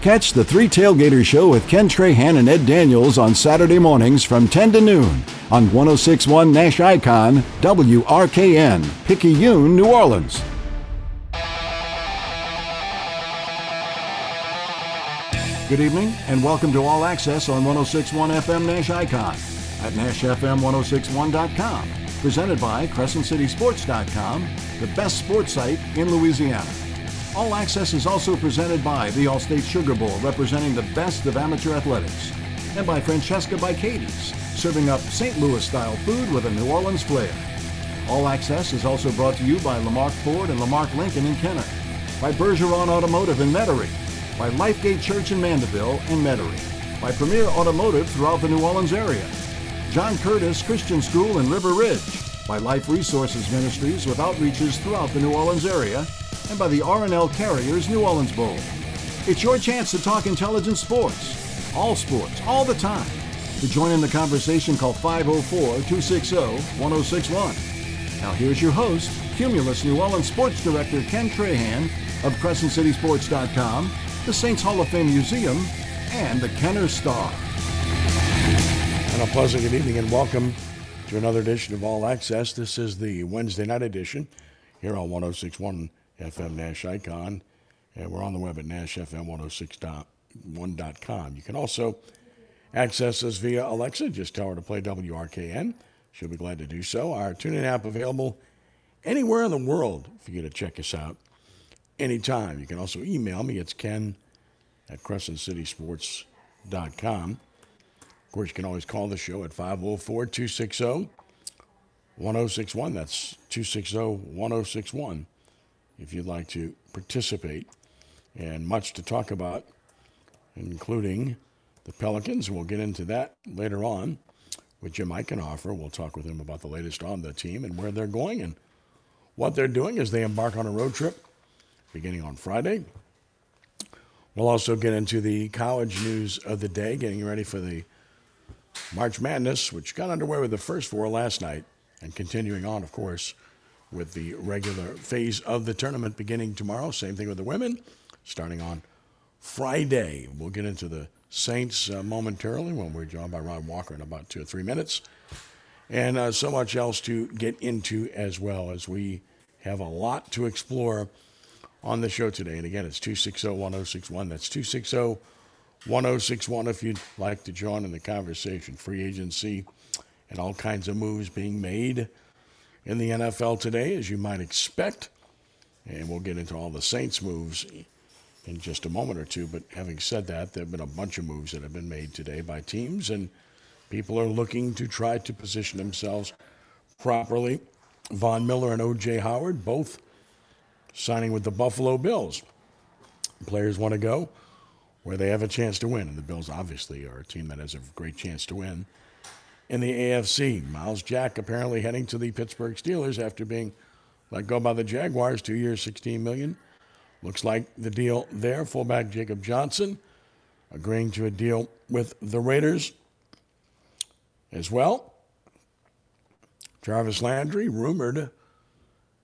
Catch the Three Tailgater Show with Ken Trahan and Ed Daniels on Saturday mornings from 10 to noon on 1061 Nash Icon, WRKN, Picayune, New Orleans. Good evening and welcome to All Access on 1061 FM Nash Icon at NashFM1061.com. Presented by CrescentCitySports.com, the best sports site in Louisiana. All Access is also presented by the Allstate Sugar Bowl, representing the best of amateur athletics, and by Francesca by Katie's, serving up St. Louis style food with a New Orleans flair. All Access is also brought to you by Lamarque Ford and Lamarque Lincoln in Kenner, by Bergeron Automotive in Metairie, by Lifegate Church in Mandeville and Metairie, by Premier Automotive throughout the New Orleans area, John Curtis Christian School in River Ridge, by Life Resources Ministries with outreaches throughout the New Orleans area, and by the RNL Carriers New Orleans Bowl. It's your chance to talk intelligent sports, all sports, all the time. To join in the conversation, call 504-260-1061. Now here's your host, Cumulus New Orleans Sports Director Ken Trahan of CrescentCitySports.com, the Saints Hall of Fame Museum, and the Kenner Star. And a pleasant good evening and welcome to another edition of All Access. This is the Wednesday night edition here on 1061 FM Nash Icon. And we're on the web at NashFM106.1.com. You can also access us via Alexa. Just tell her to play WRKN. She'll be glad to do so. Our TuneIn app available anywhere in the world for you to check us out anytime. You can also email me. It's ken at crescentcitysports.com. Of course, you can always call the show at 504 260 1061. That's 260 1061 if you'd like to participate. And much to talk about, including the Pelicans. We'll get into that later on with Jim Eichenhofer. We'll talk with him about the latest on the team and where they're going and what they're doing as they embark on a road trip beginning on Friday. We'll also get into the college news of the day, getting ready for the March Madness, which got underway with the first four last night and continuing on, of course, with the regular phase of the tournament beginning tomorrow. Same thing with the women, starting on Friday. We'll get into the Saints uh, momentarily when we're joined by Rod Walker in about two or three minutes. And uh, so much else to get into as well as we have a lot to explore on the show today. And again, it's 260 1061. That's 260 1061 if you'd like to join in the conversation. Free agency and all kinds of moves being made in the NFL today, as you might expect. And we'll get into all the Saints moves in just a moment or two. But having said that, there have been a bunch of moves that have been made today by teams, and people are looking to try to position themselves properly. Von Miller and O.J. Howard both signing with the Buffalo Bills. Players want to go where they have a chance to win, and the Bills obviously are a team that has a great chance to win in the AFC. Myles Jack apparently heading to the Pittsburgh Steelers after being let go by the Jaguars, two years, 16 million. Looks like the deal there. Fullback Jacob Johnson agreeing to a deal with the Raiders as well. Jarvis Landry rumored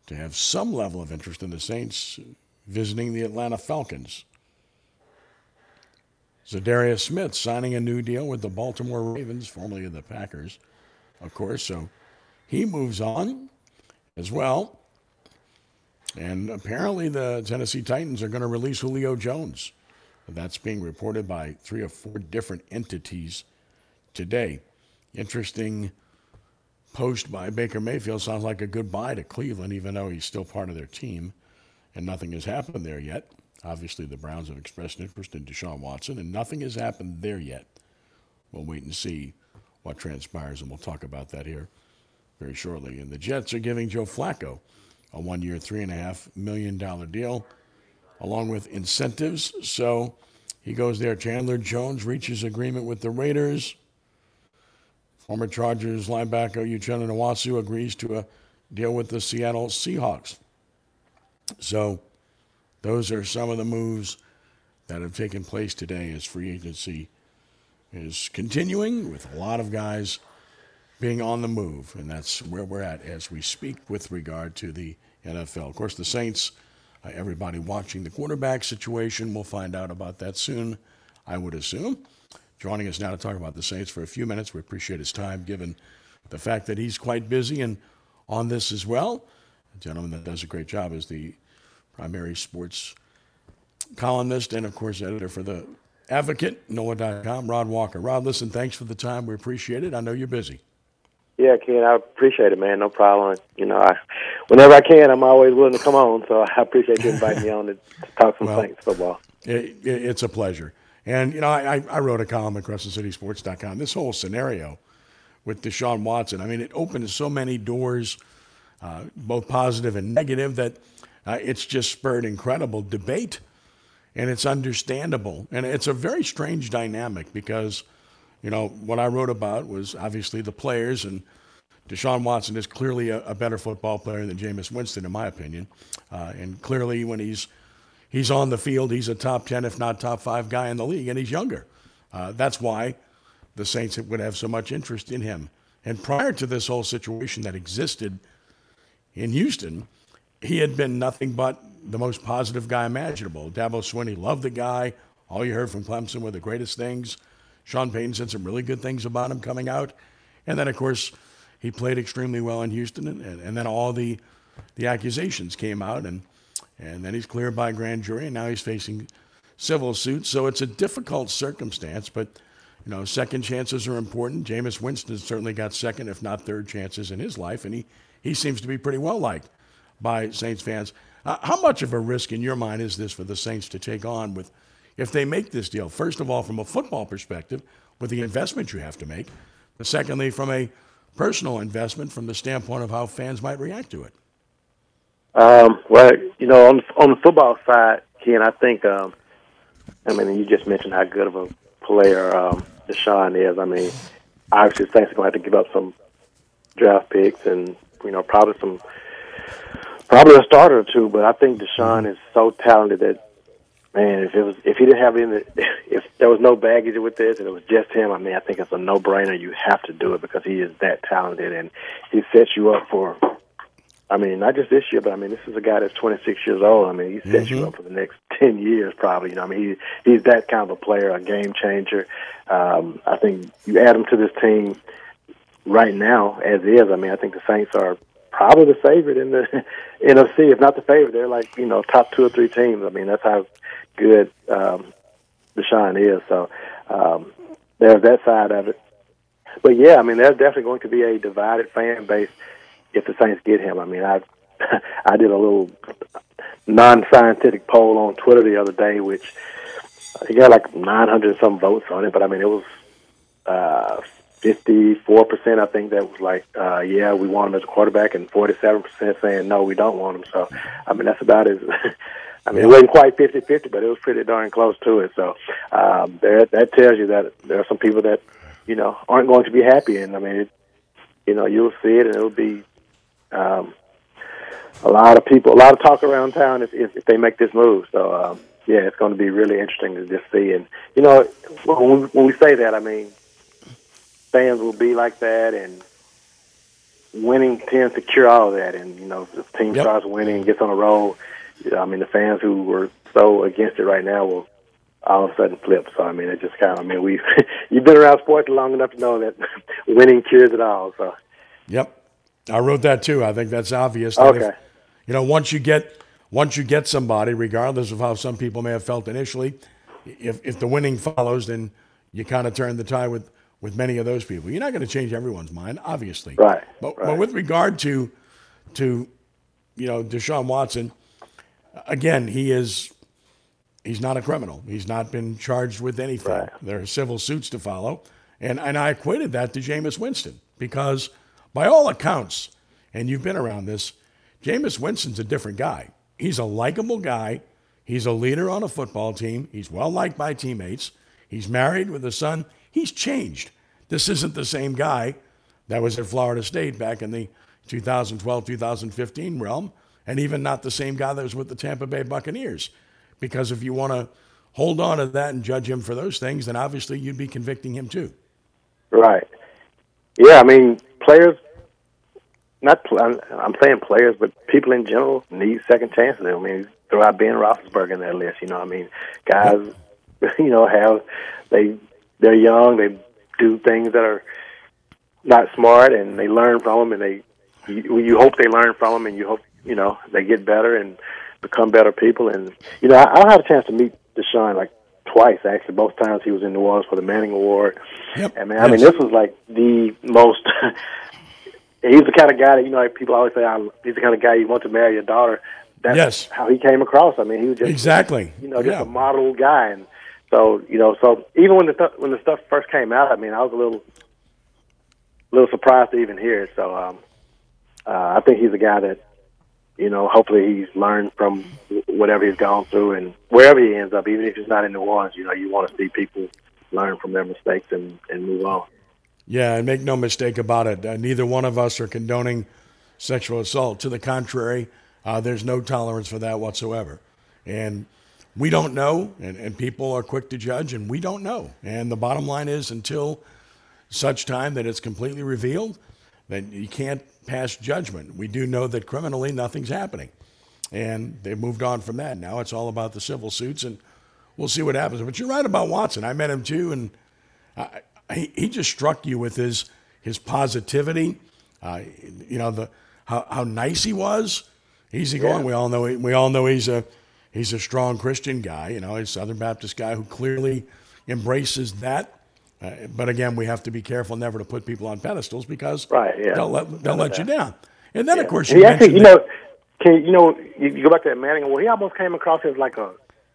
to have some level of interest in the Saints visiting the Atlanta Falcons. Za'Darius Smith signing a new deal with the Baltimore Ravens, formerly of the Packers, of course. So he moves on as well. And apparently, the Tennessee Titans are going to release Julio Jones. That's being reported by three or four different entities today. Interesting post by Baker Mayfield sounds like a goodbye to Cleveland, even though he's still part of their team and nothing has happened there yet. Obviously, the Browns have expressed interest in Deshaun Watson, and nothing has happened there yet. We'll wait and see what transpires, and we'll talk about that here very shortly. And the Jets are giving Joe Flacco a one year, $3.5 million deal, along with incentives. So he goes there. Chandler Jones reaches agreement with the Raiders. Former Chargers linebacker Uchenna Nwosu agrees to a deal with the Seattle Seahawks. So those are some of the moves that have taken place today as free agency is continuing with a lot of guys being on the move. And that's where we're at as we speak with regard to the NFL. Of course, the Saints uh, everybody watching the quarterback situation. We'll find out about that soon, I would assume. Joining us now to talk about the Saints for a few minutes. We appreciate his time, given the fact that he's quite busy and on this as well. A gentleman that does a great job as the primary sports columnist and, of course, editor for the Advocate, NOLA.com, Rod Walker. Rod, listen, thanks for the time. We appreciate it. I know you're busy. Yeah, Ken, I appreciate it, man. No problem. You know, I, whenever I can, I'm always willing to come on. So I appreciate you inviting me on to, to talk some well, Saints football. It, it, it's a pleasure. And, you know, I, I wrote a column at CrescentCitySports.com. This whole scenario with Deshaun Watson, I mean, it opened so many doors, uh, both positive and negative, that uh, it's just spurred incredible debate and it's understandable. And it's a very strange dynamic because, you know, what I wrote about was obviously the players, and Deshaun Watson is clearly a, a better football player than Jameis Winston, in my opinion. Uh, and clearly, when he's he's on the field, he's a top ten, if not top five guy in the league, and he's younger. Uh, that's why the Saints would have so much interest in him. And prior to this whole situation that existed in Houston, he had been nothing but the most positive guy imaginable. Dabo Swinney loved the guy. All you heard from Clemson were the greatest things. Sean Payton said some really good things about him coming out. And then, of course, he played extremely well in Houston. And, and then all the, the accusations came out. And, and then he's cleared by grand jury. And now he's facing civil suits. So it's a difficult circumstance. But, you know, second chances are important. Jameis Winston certainly got second, if not third chances in his life. And he, he seems to be pretty well liked by Saints fans. Uh, how much of a risk in your mind is this for the Saints to take on with if they make this deal? First of all, from a football perspective, with the investment you have to make, but secondly, from a personal investment from the standpoint of how fans might react to it. Um, well, you know, on on the football side, Ken, I think, um, I mean, you just mentioned how good of a player um, Deshaun is. I mean, obviously, Saints are going to have to give up some draft picks and you know probably some Probably a starter or two, but I think Deshaun is so talented that man, if it was if he didn't have any if there was no baggage with this and it was just him, I mean I think it's a no brainer. You have to do it because he is that talented and he sets you up for I mean, not just this year, but I mean, this is a guy that's 26 years old. I mean, he sets mm-hmm. you up for the next 10 years, probably. You know, I mean, he he's that kind of a player, a game changer. Um, I think you add him to this team right now, as is. I mean, I think the Saints are probably the favorite in the NFC. If not the favorite, they're like you know top two or three teams. I mean, that's how good um, Deshaun is. So um, there's that side of it. But yeah, I mean, there's definitely going to be a divided fan base if the Saints get him. I mean, I I did a little non-scientific poll on Twitter the other day, which he got like 900 some votes on it. But I mean, it was uh, 54% I think that was like, uh, yeah, we want him as a quarterback, and 47% saying, no, we don't want him. So, I mean, that's about as, I mean, it wasn't quite 50 50, but it was pretty darn close to it. So, um, there, that tells you that there are some people that, you know, aren't going to be happy. And I mean, it, you know, you'll see it, and it'll be, um, a lot of people, a lot of talk around town if, if, if they make this move. So, um, yeah, it's going to be really interesting to just see. And, you know, when we, when we say that, I mean, fans will be like that, and winning tends to cure all of that. And you know, if the team yep. starts winning and gets on a roll, I mean, the fans who were so against it right now will all of a sudden flip. So I mean, it just kind of, I mean, we you've been around sports long enough to know that winning cures it all. So. Yep, I wrote that too. I think that's obvious. That okay. If, you know, once you get once you get somebody, regardless of how some people may have felt initially, if if the winning follows, then you kind of turn the tie with with many of those people. You're not going to change everyone's mind, obviously. Right. But, right. but with regard to to you know Deshaun Watson, again, he is he's not a criminal. He's not been charged with anything. Right. There are civil suits to follow, and and I equated that to Jameis Winston because by all accounts, and you've been around this, Jameis Winston's a different guy. He's a likable guy. He's a leader on a football team. He's well liked by teammates. He's married with a son. He's changed. This isn't the same guy that was at Florida State back in the 2012 2015 realm, and even not the same guy that was with the Tampa Bay Buccaneers. Because if you want to hold on to that and judge him for those things, then obviously you'd be convicting him too. Right. Yeah, I mean, players not I'm, I'm saying players, but people in general need second chances. I mean, throw out Ben Roethlisberger in that list. You know, I mean, guys, you know, have they they're young, they do things that are not smart, and they learn from them, and they you, you hope they learn from them, and you hope you know they get better and become better people. And you know, I, I had a chance to meet Deshaun like twice actually. Both times he was in New Orleans for the Manning Award. Yep. And man, I mean, this was like the most. he's the kind of guy that you know like people always say I, he's the kind of guy you want to marry your daughter. That's Yes. how he came across. I mean, he was just Exactly. you know, just Yeah. a model guy, and so you know, so even when the th- when the stuff first came out, I mean, I was a little, little surprised to even hear it. So um, uh, I think he's a guy that, you know, hopefully he's learned from whatever he's gone through, and wherever he ends up, even if he's not in New Orleans, you know, you want to see people learn from their mistakes and and move on. Yeah, and make no mistake about it. Uh, neither one of us are condoning sexual assault. To the contrary, uh, there's no tolerance for that whatsoever. And we don't know, and, and people are quick to judge, and we don't know. And the bottom line is until such time that it's completely revealed, then you can't pass judgment. We do know that criminally nothing's happening. And they've moved on from that. Now it's all about the civil suits, and we'll see what happens. But you're right about Watson. I met him too, and I, he, he just struck you with his his positivity. Uh, you know the how, how nice he was, easygoing. We all know we all know he's a he's a strong Christian guy. You know, he's a Southern Baptist guy who clearly embraces that. Uh, but again, we have to be careful never to put people on pedestals because Right, yeah. they'll let they'll let you down. And then of course you actually, you know, can you know, you, go back to that Manning. Well, he almost came across as like a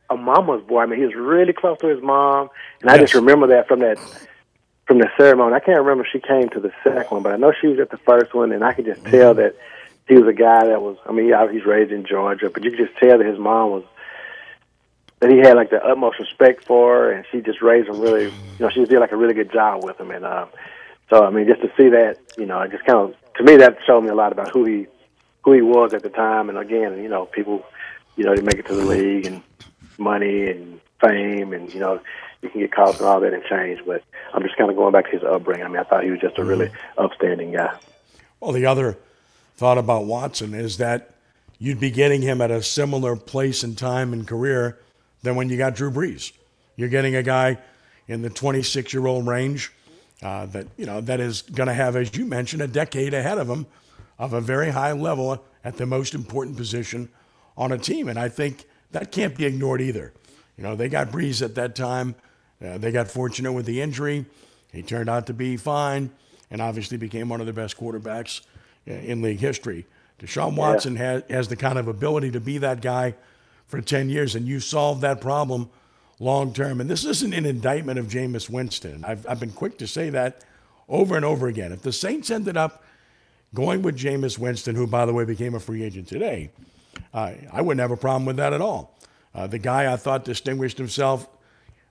a mama's boy. I mean, he was really close to his mom, and I just remember that from that from the ceremony. I can't remember if she came to the second one, but I know she was at the first one, and I could just tell Mm-hmm. that he was a guy that was. I mean, yeah, he's raised in Georgia, but you could just tell that his mom was that he had like the utmost respect for her, and she just raised him really. You know, she did like a really good job with him, and uh, so I mean, just to see that, you know, it just kind of to me that showed me a lot about who he who he was at the time. And again, you know, people, you know, they make it to the league and money and fame, and you know, you can get caught up in all that and change. But I'm just kind of going back to his upbringing. I mean, I thought he was just a really upstanding guy. Well, the other thought about Watson is that you'd be getting him at a similar place and time and career than when you got Drew Brees. You're getting a guy in the 26 year old range uh, that you know that is going to have, as you mentioned, a decade ahead of him of a very high level at the most important position on a team, and I think that can't be ignored either. You know, they got Brees at that time. Uh, they got fortunate with the injury. He turned out to be fine and obviously became one of the best quarterbacks in league history. Deshaun Watson has, has the kind of ability to be that guy for 10 years, and you solve that problem long term. And this isn't an indictment of Jameis Winston. I've, I've been quick to say that over and over again. If the Saints ended up going with Jameis Winston, who, by the way, became a free agent today, uh, I wouldn't have a problem with that at all. Uh, the guy I thought distinguished himself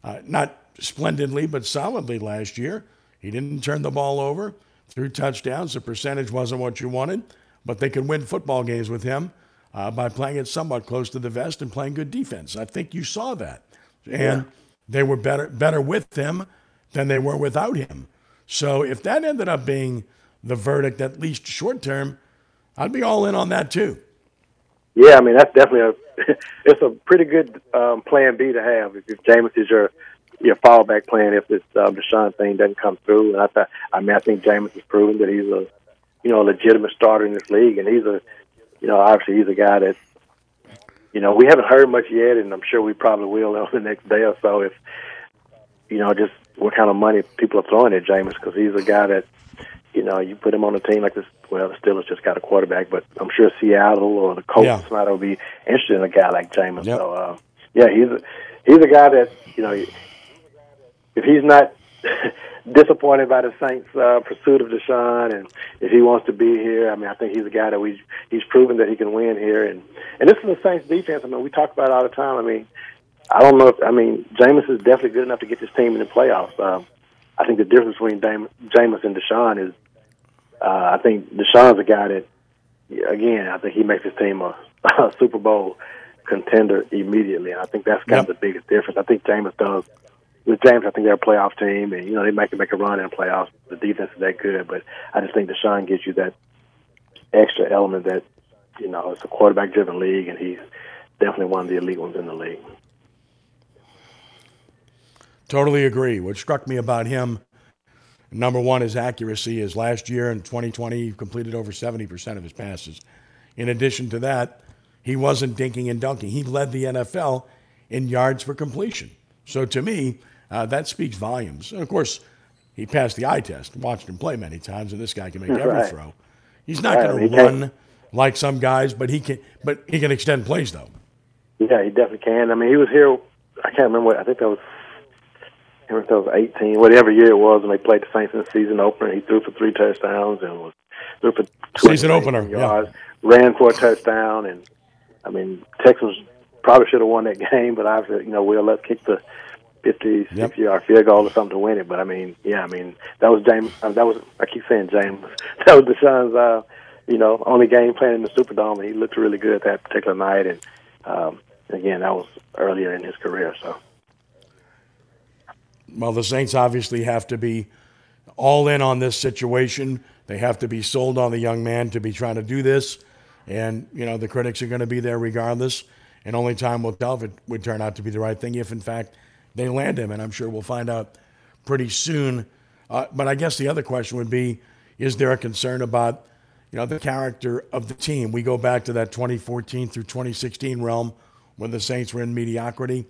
uh, not splendidly, but solidly last year. He didn't turn the ball over, threw touchdowns. The percentage wasn't what you wanted, but they could win football games with him uh, by playing it somewhat close to the vest and playing good defense. I think you saw that. And they were better, better with him than they were without him. So if that ended up being the verdict, at least short term, I'd be all in on that too. Yeah, I mean that's definitely a it's a pretty good um, plan B to have if, if Jameis is your your fallback plan if this um, Deshaun thing doesn't come through. And I thought, I mean, I think Jameis has proven that he's a you know a legitimate starter in this league, and he's a you know obviously he's a guy that you know we haven't heard much yet, and I'm sure we probably will on the next day or so if you know just what kind of money people are throwing at Jameis because he's a guy that you know, you put him on a team like this. Well, the Steelers just got a quarterback, but I'm sure Seattle or the Colts Yeah. might will be interested in a guy like Jameis. Yep. So, uh, yeah, he's a, he's a guy that you know, if he's not disappointed by the Saints' uh, pursuit of Deshaun, and if he wants to be here, I mean, I think he's a guy that we he's proven that he can win here, and and this is the Saints' defense. I mean, we talk about it all the time. I mean, I don't know if I mean Jameis is definitely good enough to get this team in the playoffs. Um, I think the difference between Dam- Jameis and Deshaun is, uh, I think Deshaun's a guy that, again, I think he makes his team a, a Super Bowl contender immediately. And I think that's kind Yep. of the biggest difference. I think Jameis does. With James, I think they're a playoff team, and you know they make make a run in the playoffs. The defense is that good, but I just think Deshaun gives you that extra element that you know it's a quarterback driven league, and he's definitely one of the elite ones in the league. Totally agree. What struck me about him, number one, his accuracy is last year in 2020, he completed over 70% of his passes. In addition to that, he wasn't dinking and dunking. He led the NFL in yards for completion. So to me, uh, that speaks volumes. And of course, he passed the eye test. Watched him play many times, and this guy can make every right. throw. He's not Right, going to can. run like some guys, but he can. But he can extend plays though. Yeah, he definitely can. I mean, he was here. I can't remember. What, I think that was. I remember if that was 18, whatever year it was, and they played the Saints in the season opener. He threw for three touchdowns and was threw for Season 280 opener, yeah. yards, ran for a touchdown, and I mean, Texans probably should have won that game, but obviously, you know, Wil Lutz kicked the 50, Yep. 60 yard field goal or something to win it. But I mean, yeah, I mean, that was James. Uh, that was I keep saying James. That was Deshaun's. Uh, you know, only game playing in the Superdome, and he looked really good that particular night. And um, again, that was earlier in his career. So Well, the Saints obviously have to be all in on this situation. They have to be sold on the young man to be trying to do this. And, you know, the critics are going to be there regardless. And only time will tell if it would turn out to be the right thing, if in fact they land him. And I'm sure we'll find out pretty soon. Uh, but I guess the other question would be is there a concern about, you know, the character of the team? We go back to that 2014 through 2016 realm when the Saints were in mediocrity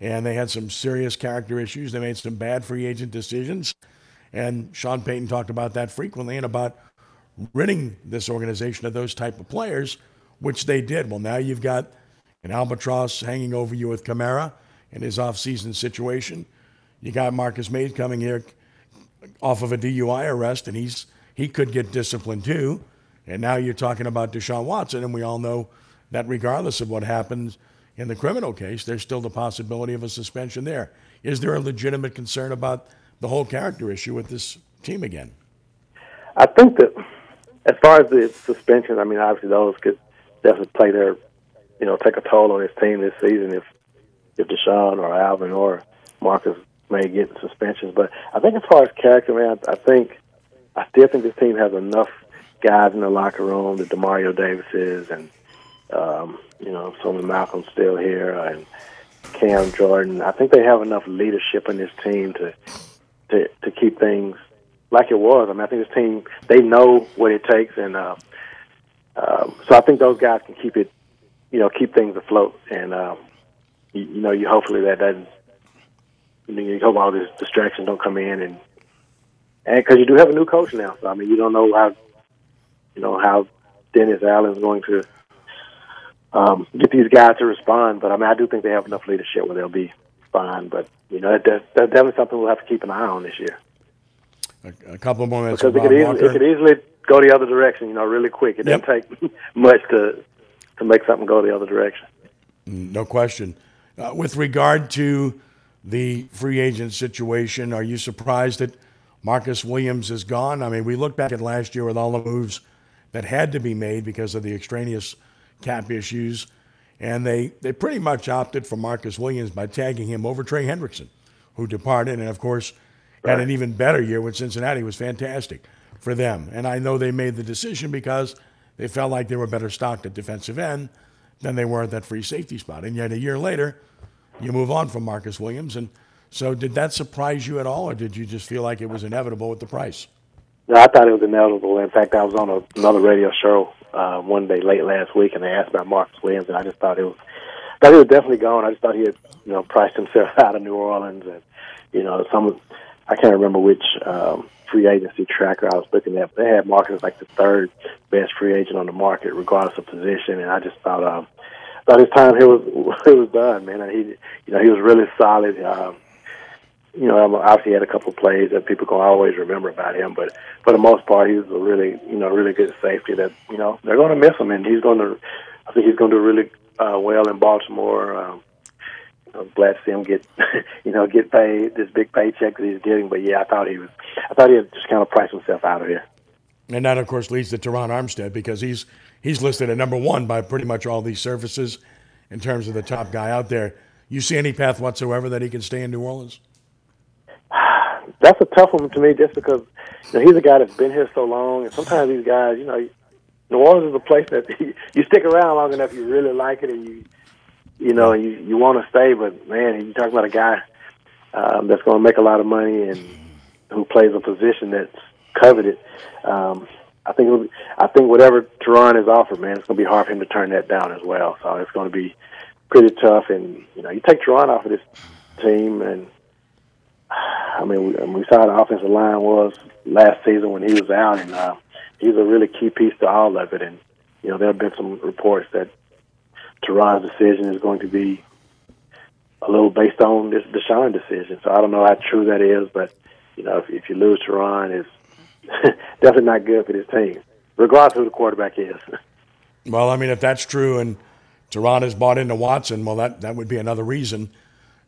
and they had some serious character issues. They made some bad free agent decisions. And Sean Payton talked about that frequently and about ridding this organization of those type of players, which they did. Well, now you've got an albatross hanging over you with Kamara and his offseason situation. You got Marcus Maye's coming here off of a DUI arrest, and he's he could get disciplined too. And now you're talking about Deshaun Watson, and we all know that regardless of what happens in the criminal case, there's still the possibility of a suspension there. Is there a legitimate concern about the whole character issue with this team again? I think that as far as the suspension, I mean, obviously those could definitely play their, you know, take a toll on his team this season if if Deshaun or Alvin or Marcus may get suspensions. But I think as far as character, man, I, I think I still think this team has enough guys in the locker room, the Demario Davises and um, you know, of Malcolm's still here and Cam Jordan. I think they have enough leadership in this team to to to keep things like it was. I mean, I think this team they know what it takes, and uh, um, so I think those guys can keep it, you know, keep things afloat. And um, you, you know, you hopefully that doesn't. You, know, you hope all these distractions don't come in, and and because you do have a new coach now, so I mean, you don't know how, you know, how Dennis Allen's going to um, get these guys to respond. But I mean, I do think they have enough leadership where they'll be fine. But you know, that, that's that's definitely something we'll have to keep an eye on this year A, a couple more minutes. because it could, easily, it could easily go the other direction. You know, really quick. It Yep. doesn't take much to to make something go the other direction. No question. Uh, with regard to the free agent situation, are you surprised that Marcus Williams is gone? I mean, we look back at last year with all the moves that had to be made because of the extraneous cap issues, and they, they pretty much opted for Marcus Williams by tagging him over Trey Hendrickson, who departed, and of course had an even better year with Cincinnati. It was fantastic for them. And I know they made the decision because they felt like they were better stocked at defensive end than they were at that free safety spot. And yet a year later, you move on from Marcus Williams. And so did that surprise you at all, or did you just feel like it was inevitable with the price? No, I thought it was inevitable. In fact, I was on a, another radio show uh, one day late last week, and they asked about Marcus Williams, and I just thought it was thought he was definitely gone. I just thought he had you know priced himself out of New Orleans, and you know some I can't remember which um, free agency tracker I was looking at. But they had Marcus like the third best free agent on the market, regardless of position, and I just thought um, thought his time here was it was done, man. And he you know he was really solid. Um, you know, obviously he had a couple of plays that people can always remember about him, but for the most part, he was a really, you know, really good safety that, you know, they're going to miss him, and he's going to, I think he's going to do really uh, well in Baltimore. Um, I'm glad to see him get, you know, get paid this big paycheck that he's getting. But yeah, I thought he was, I thought he had just kind of priced himself out of here. And that, of course, leads to Terron Armstead because he's he's listed at number one by pretty much all these services in terms of the top guy out there. You see any path whatsoever that he can stay in New Orleans? That's a tough one to me, just because you know, he's a guy that's been here so long, and sometimes these guys, you know, New Orleans is a place that you stick around long enough, you really like it, and you you know you you want to stay. But man, you talk about a guy um, that's going to make a lot of money and who plays a position that's coveted. Um, I think it'll be, I think whatever Terron is offered, man, it's going to be hard for him to turn that down as well. So it's going to be pretty tough. And you know, you take Terron off of this team, and I mean, we, we saw how the offensive line was last season when he was out, and uh, he's a really key piece to all of it. And you know, there have been some reports that Terron's decision is going to be a little based on this Deshaun decision. So I don't know how true that is, but you know, if, if you lose Terron, it's definitely not good for this team, regardless of who the quarterback is. Well, I mean, if that's true and Terron has bought into Watson, well, that, that would be another reason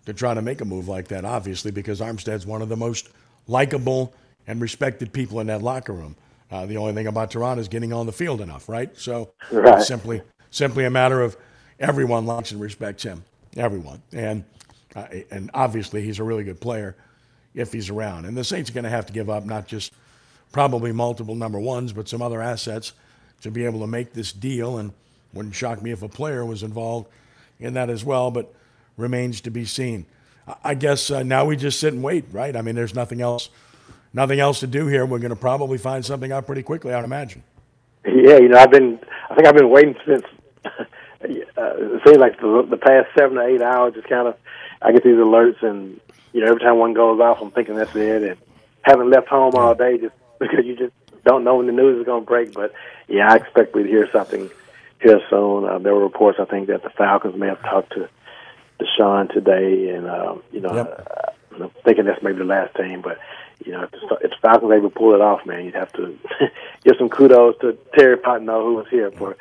to try to make a move like that, obviously, because Armstead's one of the most likable and respected people in that locker room. Uh, the only thing about Terron is getting on the field enough, right? So right. it's simply simply a matter of everyone likes and respects him, everyone, and uh, and obviously he's a really good player if he's around. And the Saints are going to have to give up not just probably multiple number ones, but some other assets to be able to make this deal. And wouldn't shock me if a player was involved in that as well, but remains to be seen. I guess uh, now we just sit and wait, right? I mean, there's nothing else, nothing else to do here. We're going to probably find something out pretty quickly, I'd imagine. Yeah, you know, I've been, I think I've been waiting since. uh, it seems like the, the past seven to eight hours, just kind of, I get these alerts, and you know, every time one goes off, I'm thinking that's it, and haven't left home all day just because you just don't know when the news is going to break. But yeah, I expect we'd hear something here soon. Uh, there were reports, I think, that the Falcons may have talked to Deshaun today, and um, you know, Yep. uh, I'm thinking that's maybe the last team. But you know, if the, if the Falcons able to pull it off, man, you'd have to give some kudos to Terry Fontenot, who was here for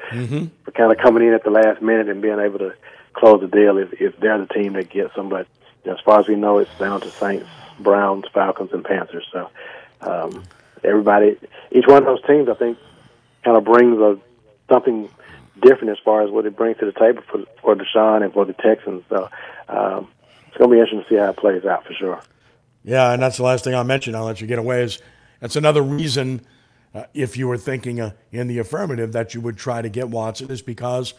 for kind of coming in at the last minute and being able to close the deal. If if they're the team that gets them, but as far as we know, it's down to Saints, Browns, Falcons, and Panthers. So um, everybody, each one of those teams, I think, kind of brings a something different as far as what it brings to the table for for Deshaun and for the Texans. So um, it's going to be interesting to see how it plays out for sure. Yeah, and that's the last thing I'll mention. I'll let you get away. Is that's another reason, uh, if you were thinking uh, in the affirmative, that you would try to get Watson is because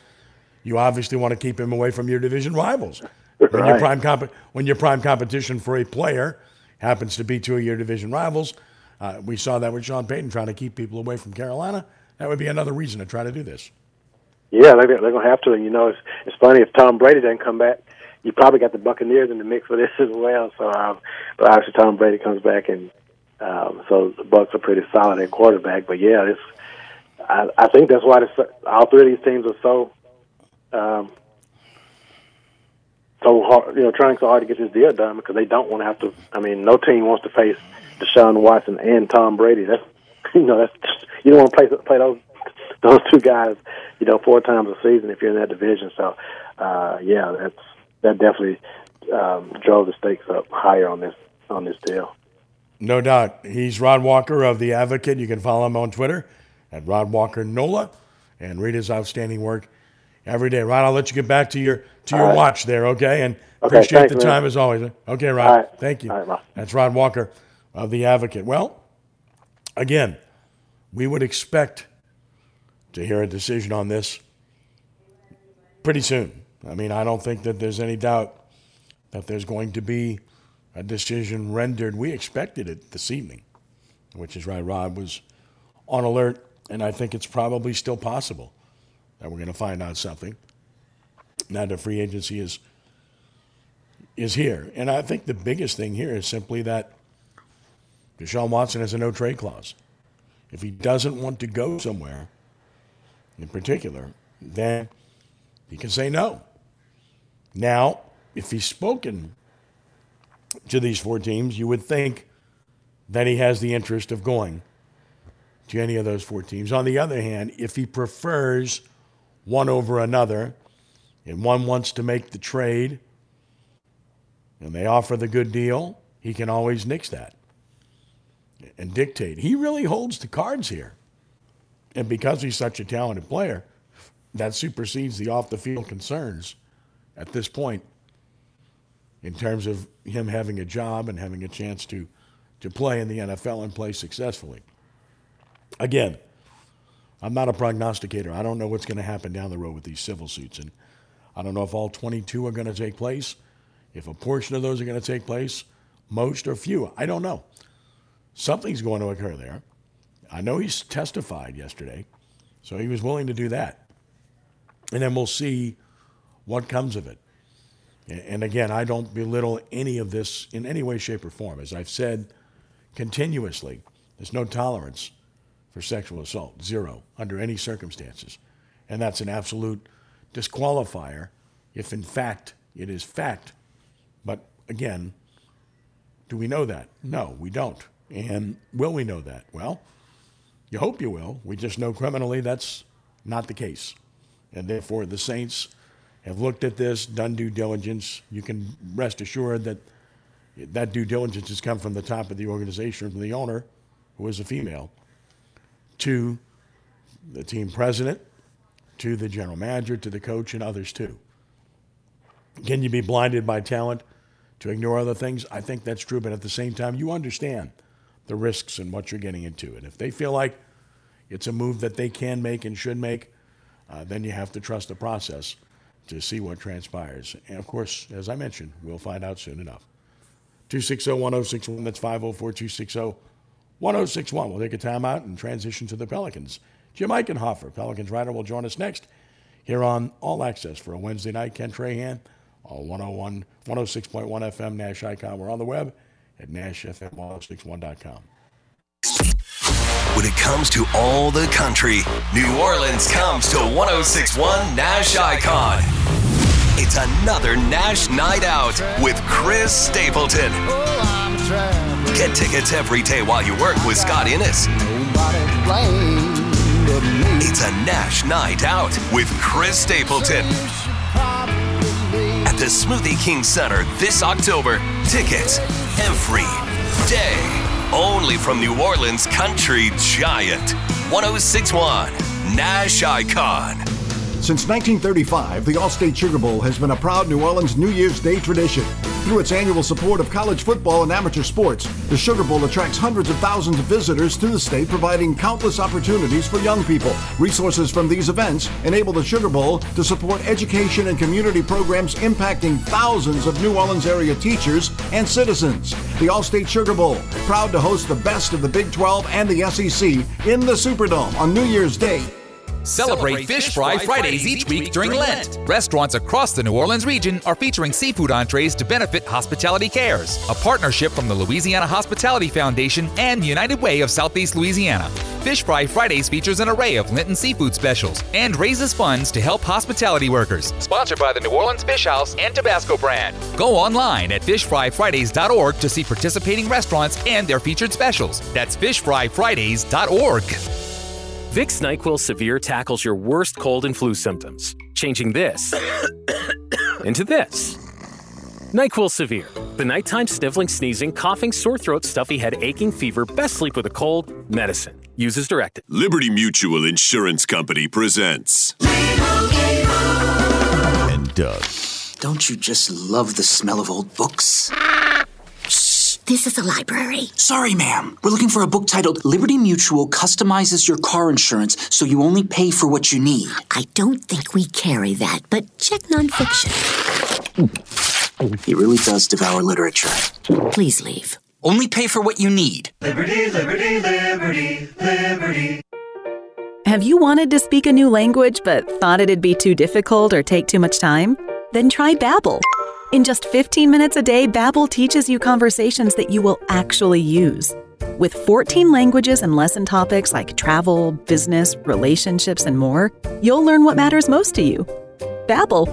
you obviously want to keep him away from your division rivals. When your prime comp- when your prime competition for a player happens to be two of your division rivals, uh, we saw that with Sean Payton trying to keep people away from Carolina. That would be another reason to try to do this. Yeah, they're, they're going to have to. You know, it's it's funny if Tom Brady doesn't come back, you probably got the Buccaneers in the mix for this as well. So, um, but obviously Tom Brady comes back, and um, so the Bucs are pretty solid at quarterback. But yeah, it's I, I think that's why the, all three of these teams are so um, so hard, you know, trying so hard to get this deal done because they don't want to have to. I mean, no team wants to face Deshaun Watson and Tom Brady. That's you know, that's just, you don't want to play play those those two guys, you know, four times a season if you're in that division. So, uh, yeah, that's that definitely um, drove the stakes up higher on this on this deal. No doubt. He's Rod Walker of The Advocate. You can follow him on Twitter at Rod Walker NOLA and read his outstanding work every day. Rod, I'll let you get back to your to your right. watch there, okay? And Okay, appreciate thanks, the man. time as always. Okay, Rod. Right. Thank you. All right, bye. That's Rod Walker of The Advocate. Well, again, we would expect to hear a decision on this pretty soon. I mean, I don't think that there's any doubt that there's going to be a decision rendered. We expected it this evening, which is why Rod was on alert, and I think it's probably still possible that we're going to find out something. Now the free agency is is here, and I think the biggest thing here is simply that Deshaun Watson has a no trade clause. If he doesn't want to go somewhere, in particular, then he can say no. Now, if he's spoken to these four teams, you would think that he has the interest of going to any of those four teams. On the other hand, if he prefers one over another and one wants to make the trade and they offer the good deal, he can always nix that and dictate. He really holds the cards here. And because he's such a talented player, that supersedes the off the field concerns at this point in terms of him having a job and having a chance to, to play in the NFL and play successfully. Again, I'm not a prognosticator. I don't know what's going to happen down the road with these civil suits. And I don't know if all 22 are going to take place, if a portion of those are going to take place, most or few. I don't know. Something's going to occur there. I know he's testified yesterday, so he was willing to do that. And then we'll see what comes of it. And again, I don't belittle any of this in any way, shape, or form. As I've said continuously, there's no tolerance for sexual assault, zero, under any circumstances. And that's an absolute disqualifier if, in fact, it is fact. But again, do we know that? No, we don't. And will we know that? Well, you hope you will. We just know criminally that's not the case. And therefore, the Saints have looked at this, done due diligence. You can rest assured that that due diligence has come from the top of the organization, from the owner, who is a female, to the team president, to the general manager, to the coach, and others too. Can you be blinded by talent to ignore other things? I think that's true, but at the same time, you understand the risks and what you're getting into. And if they feel like it's a move that they can make and should make, uh, then you have to trust the process to see what transpires. And of course, as I mentioned, we'll find out soon enough. 260 1061, that's 504 260 1061. We'll take a timeout and transition to the Pelicans. Jim Eichenhofer, Pelicans writer, will join us next here on All Access for a Wednesday night. Ken Trahan uh, on 101, 106.1 FM Nash Icon. We're on the web at NashFM1061.com. When it comes to all the country, New Orleans comes to 1061 Nash Icon. It's another Nash Night Out with Chris Stapleton. Get tickets every day while you work with Scott Innes. It's a Nash Night Out with Chris Stapleton. At the Smoothie King Center this October. Tickets every day. Only from New Orleans Country Giant. 1061 Nash Icon. Since 1935, the Allstate Sugar Bowl has been a proud New Orleans New Year's Day tradition. Through its annual support of college football and amateur sports, the Sugar Bowl attracts hundreds of thousands of visitors to the state, providing countless opportunities for young people. Resources from these events enable the Sugar Bowl to support education and community programs impacting thousands of New Orleans area teachers and citizens. The Allstate Sugar Bowl, proud to host the best of the Big 12 and the SEC in the Superdome on New Year's Day. Celebrate Fish Fry Fridays each week during Lent. Restaurants across the New Orleans region are featuring seafood entrees to benefit Hospitality Cares, a partnership from the Louisiana Hospitality Foundation and United Way of Southeast Louisiana. Fish Fry Fridays features an array of Lenten seafood specials and raises funds to help hospitality workers. Sponsored by the New Orleans Fish House and Tabasco brand. Go online at fishfryfridays.org to see participating restaurants and their featured specials. That's fishfryfridays.org. Vicks NyQuil Severe tackles your worst cold and flu symptoms, changing this into this. NyQuil Severe, the nighttime sniffling, sneezing, coughing, sore throat, stuffy head, aching, fever, best sleep with a cold, medicine. Use as directed. Liberty Mutual Insurance Company presents. And Doug. Don't you just love the smell of old books? This is a library. Sorry, ma'am. We're looking for a book titled Liberty Mutual Customizes Your Car Insurance so you only pay for what you need. I don't think we carry that, but check nonfiction. He really does devour literature. Please leave. Only pay for what you need. Liberty, liberty, liberty, liberty. Have you wanted to speak a new language but thought it'd be too difficult or take too much time? Then try Babbel. In just 15 minutes a day, Babbel teaches you conversations that you will actually use. With 14 languages and lesson topics like travel, business, relationships, and more, you'll learn what matters most to you. Babbel.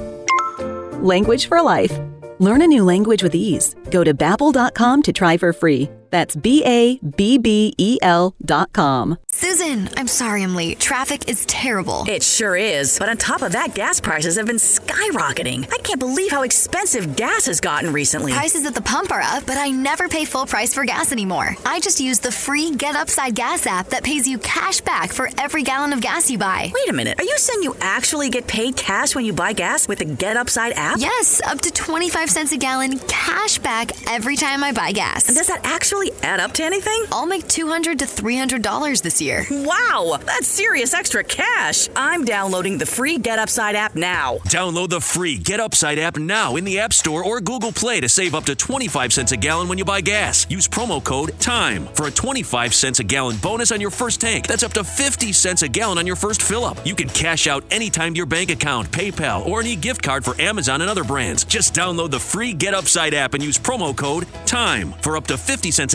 Language for life. Learn a new language with ease. Go to babbel.com to try for free. That's B A B B E L dot com. Susan, I'm sorry I'm late. Traffic is terrible. It sure is. But on top of that, gas prices have been skyrocketing. I can't believe how expensive gas has gotten recently. Prices at the pump are up, but I never pay full price for gas anymore. I just use the free Get Upside Gas app that pays you cash back for every gallon of gas you buy. Wait a minute. Are you saying you actually get paid cash when you buy gas with the Get Upside app? Yes, up to 25 cents a gallon cash back every time I buy gas. And does that actually really add up to anything? I'll make 200 to $300 this year. Wow, that's serious extra cash. I'm downloading the free Get Upside app now. Download the free Get Upside app now in the App Store or Google Play to save up to 25 cents a gallon when you buy gas. Use promo code TIME for a 25 cents a gallon bonus on your first tank. That's up to 50 cents a gallon on your first fill up. You can cash out anytime to your bank account, PayPal, or any gift card for Amazon and other brands. Just download the free Get Upside app and use promo code TIME for up to 50 cents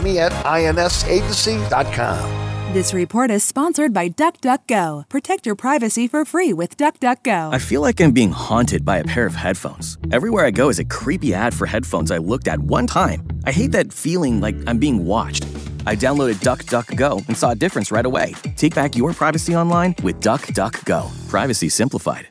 me at insagency.com. This report is sponsored by DuckDuckGo. Protect your privacy for free with DuckDuckGo. I feel like I'm being haunted by a pair of headphones. Everywhere I go is a creepy ad for headphones I looked at one time. I hate that feeling like I'm being watched. I downloaded DuckDuckGo and saw a difference right away. Take back your privacy online with DuckDuckGo. Privacy simplified.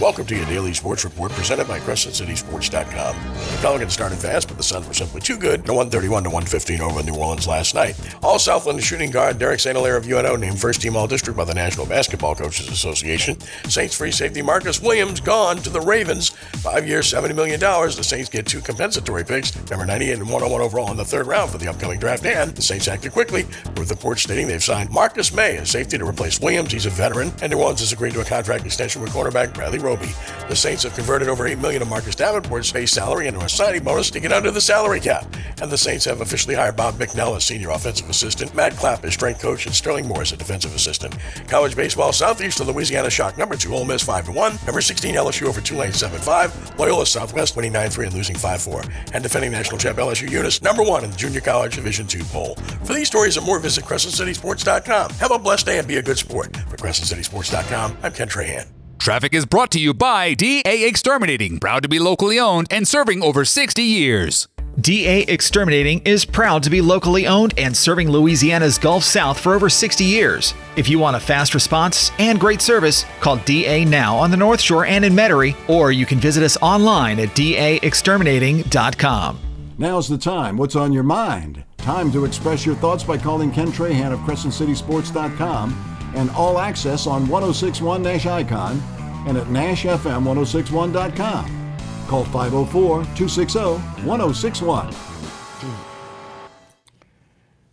Welcome to your daily sports report presented by CrescentCitySports.com. The Pelicans started fast, but the Suns were simply too good. No 131 to 115 over New Orleans last night. All Southland shooting guard Derek St. Hilaire of UNO named first team All District by the National Basketball Coaches Association. Saints free safety Marcus Williams gone to the Ravens. Five years, $70 million. The Saints get two compensatory picks, number 98 and 101 overall in the third round for the upcoming draft. And the Saints acted quickly, with reports stating they've signed Marcus Maye as safety to replace Williams. He's a veteran, and New Orleans has agreed to a contract extension with cornerback Bradley Roby. The Saints have converted over 8 million of Marcus Davenport's base salary into a signing bonus to get under the salary cap. And the Saints have officially hired Bob McNell as senior offensive assistant, Matt Clapp as strength coach, and Sterling Morris as defensive assistant. College baseball, Southeastern Louisiana shock number two, Ole Miss 5 to 1, number 16 LSU over Tulane 7 5, Loyola Southwest winning 9 3 and losing 5 4, and defending national champ LSU Eunice number one in the junior college Division 2 poll. For these stories and more, visit CrescentCitySports.com. Have a blessed day and be a good sport. For CrescentCitySports.com, I'm Ken Trahan. Traffic is brought to you by DA Exterminating, proud to be locally owned and serving over 60 years. DA Exterminating is proud to be locally owned and serving Louisiana's Gulf South for over 60 years. If you want a fast response and great service, call DA now on the North Shore and in Metairie, or you can visit us online at daexterminating.com. Now's the time. What's on your mind? Time to express your thoughts by calling Ken Trahan of CrescentCitySports.com and all access on 1061 Nash Icon and at NashFM1061.com. Call 504 260 1061.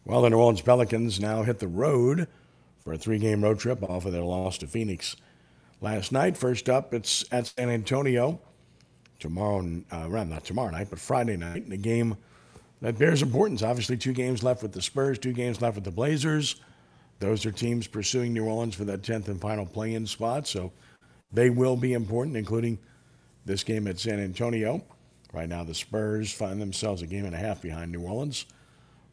Well, the New Orleans Pelicans now hit the road for a three game road trip off of their loss to Phoenix last night. First up, it's at San Antonio tomorrow, uh, not tomorrow night, but Friday night, in a game that bears importance. Obviously, two games left with the Spurs, two games left with the Blazers. Those are teams pursuing New Orleans for that 10th and final play in spot, so they will be important, including this game at San Antonio. Right now, the Spurs find themselves a game and a half behind New Orleans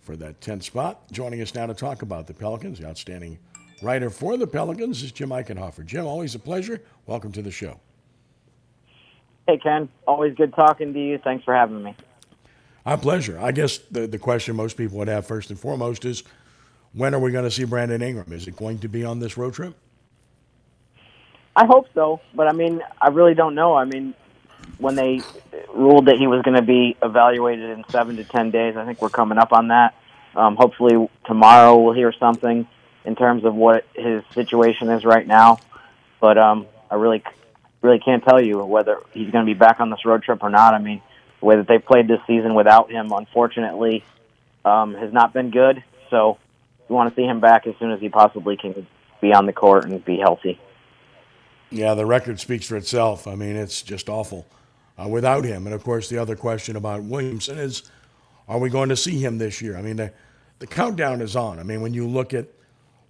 for that 10th spot. Joining us now to talk about the Pelicans, the outstanding writer for the Pelicans, is Jim Eichenhofer. Jim, always a pleasure. Welcome to the show. Hey, Ken. Always good talking to you. Thanks for having me. Our pleasure. I guess the, the question most people would have first and foremost is when are we going to see Brandon Ingram? Is it going to be on this road trip? I hope so, but I mean, I really don't know. I mean, when they ruled that he was going to be evaluated in seven to ten days, I think we're coming up on that. Um, hopefully tomorrow we'll hear something in terms of what his situation is right now. But um, I really, really can't tell you whether he's going to be back on this road trip or not. I mean, the way that they played this season without him, unfortunately, um, has not been good. So we want to see him back as soon as he possibly can be on the court and be healthy. Yeah, the record speaks for itself. I mean, it's just awful uh, without him. And of course, the other question about Williamson is, are we going to see him this year? I mean, the, the countdown is on. I mean, when you look at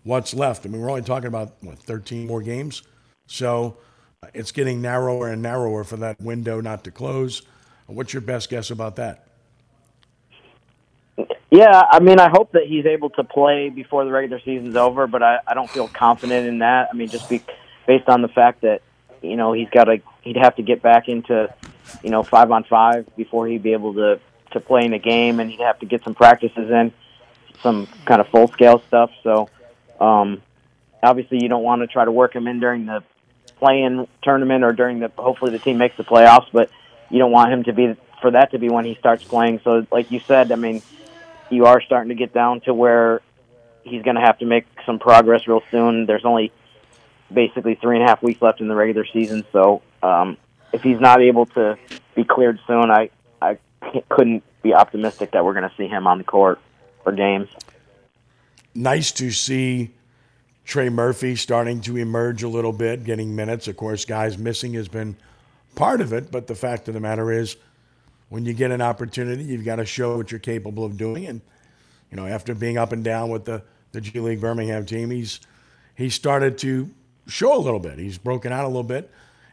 what's left, I mean, we're only talking about what 13 more games, so uh, it's getting narrower and narrower for that window not to close. What's your best guess about that? Yeah, I mean, I hope that he's able to play before the regular season's over, but I, I don't feel confident in that. I mean, just be, based on the fact that you know he's got to he'd have to get back into you know five on five before he'd be able to to play in a game, and he'd have to get some practices in. some kind of full scale stuff. So um, obviously, you don't want to try to work him in during the play-in tournament or during the hopefully the team makes the playoffs, but you don't want him to be for that to be when he starts playing. So, like you said, I mean, you are starting to get down to where he's going to have to make some progress real soon. There's only basically three and a half weeks left in the regular season, so um, if he's not able to be cleared soon, I I couldn't be optimistic that we're going to see him on the court for games. Nice to see Trey Murphy starting to emerge a little bit, getting minutes. Of course, guys missing has been part of it, but the fact of the matter is, when you get an opportunity, you've got to show what you're capable of doing. And you know, after being up and down with the the G League Birmingham team, he's he started to show a little bit. He's broken out a little bit,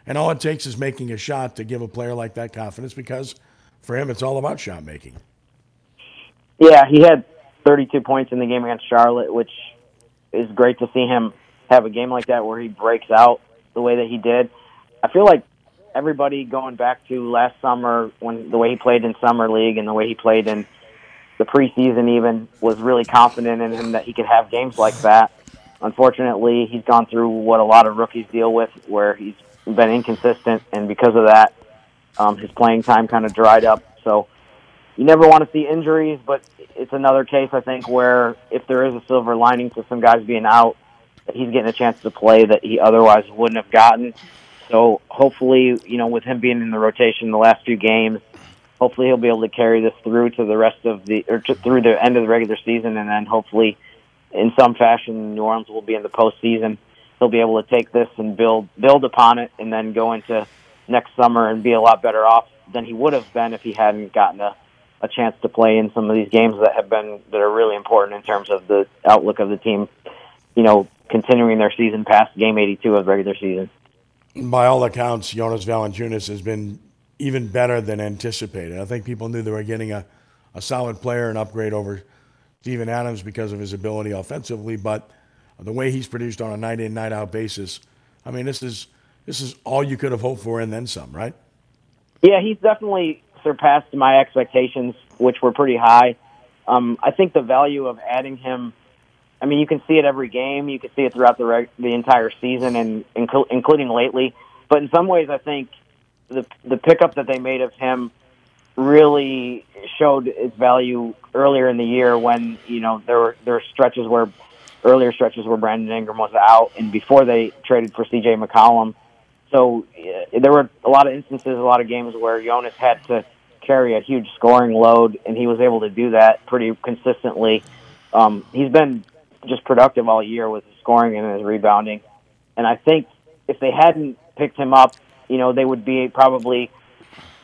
and all it takes is making a shot to give a player like that confidence because for him, it's all about shot making. Yeah, he had 32 points in the game against Charlotte, which is great to see him have a game like that where he breaks out the way that he did. I feel like everybody going back to last summer when the way he played in summer league and the way he played in the preseason even was really confident in him that he could have games like that. Unfortunately, he's gone through what a lot of rookies deal with, where he's been inconsistent, and because of that, um, his playing time kind of dried up. So you never want to see injuries, but it's another case I think where if there is a silver lining to some guys being out, he's getting a chance to play that he otherwise wouldn't have gotten. So hopefully, you know, with him being in the rotation the last few games, hopefully he'll be able to carry this through to the rest of the or to, through the end of the regular season, and then hopefully, in some fashion, New Orleans will be in the postseason. He'll be able to take this and build build upon it, and then go into next summer and be a lot better off than he would have been if he hadn't gotten a, a chance to play in some of these games that have been that are really important in terms of the outlook of the team. You know, continuing their season past game 82 of regular season. By all accounts, Jonas Valanciunas has been even better than anticipated. I think people knew they were getting a, a solid player, an upgrade over Steven Adams because of his ability offensively, but the way he's produced on a night in, night out basis, I mean, this is this is all you could have hoped for and then some, right? Yeah, he's definitely surpassed my expectations, which were pretty high. Um, I think the value of adding him. I mean, you can see it every game. You can see it throughout the reg- the entire season, and inc- including lately. But in some ways, I think the the pickup that they made of him really showed its value earlier in the year when you know there were there were stretches where earlier stretches where Brandon Ingram was out, and before they traded for C.J. McCollum. So uh, there were a lot of instances, a lot of games where Jonas had to carry a huge scoring load, and he was able to do that pretty consistently. Um, he's been just productive all year with his scoring and his rebounding, and I think if they hadn't picked him up you know, they would be probably,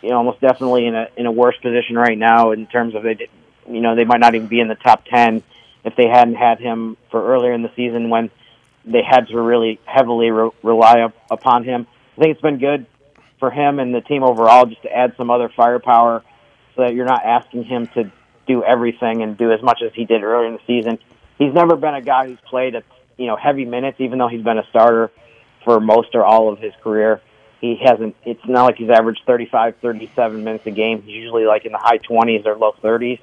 you know, almost definitely in a in a worse position right now in terms of they, you know, they might not even be in the top ten if they hadn't had him for earlier in the season when they had to really heavily re- rely up, upon him. I think it's been good for him and the team overall just to add some other firepower so that you're not asking him to do everything and do as much as he did earlier in the season. He's never been a guy who's played at you know heavy minutes, even though he's been a starter for most or all of his career he hasn't. It's not like he's averaged 35, 37 minutes a game. He's usually like in the high 20s or low 30s,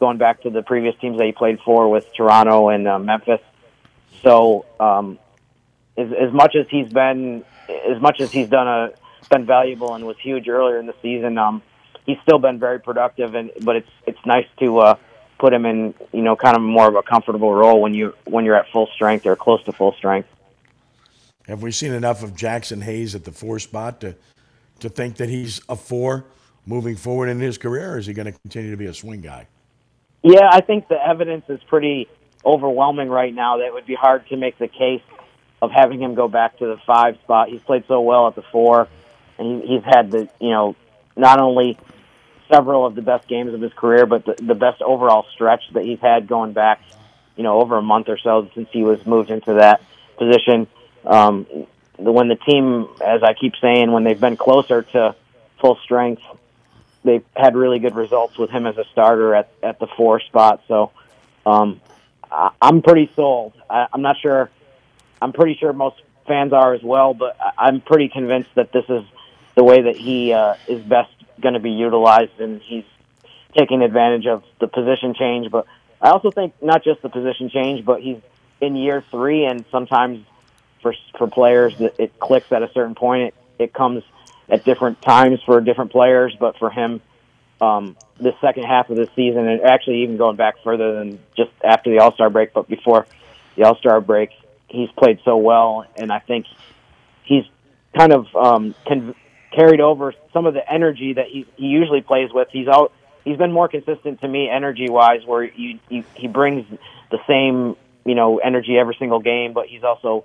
going back to the previous teams that he played for with Toronto and uh, Memphis. So, um, as, as much as he's been, as much as he's done a been valuable and was huge earlier in the season, um, he's still been very productive. And but it's it's nice to uh, put him in, you know, kind of more of a comfortable role when you when you're at full strength or close to full strength. Have we seen enough of Jaxson Hayes at the four spot to to think that he's a four moving forward in his career, or is he going to continue to be a swing guy? Yeah, I think the evidence is pretty overwhelming right now. That it would be hard to make the case of having him go back to the five spot. He's played so well at the four, and he, he's had the you know not only several of the best games of his career, but the, the best overall stretch that he's had going back, you know, over a month or so since he was moved into that position um, when the team, as I keep saying, when they've been closer to full strength, they've had really good results with him as a starter at, at the four spot. So um, I, I'm pretty sold. I, I'm not sure. I'm pretty sure most fans are as well, but I'm pretty convinced that this is the way that he uh, is best going to be utilized, and he's taking advantage of the position change, but I also think not just the position change, but he's in year three, and sometimes for for players it clicks at a certain point. It, it comes at different times for different players, but for him, um, the second half of the season, and actually even going back further than just after the All Star break, but before the All Star break, he's played so well, and I think he's kind of um, con- carried over some of the energy that he, he usually plays with. He's out. He's been more consistent to me energy wise, where you, you he brings the same you know energy every single game, but he's also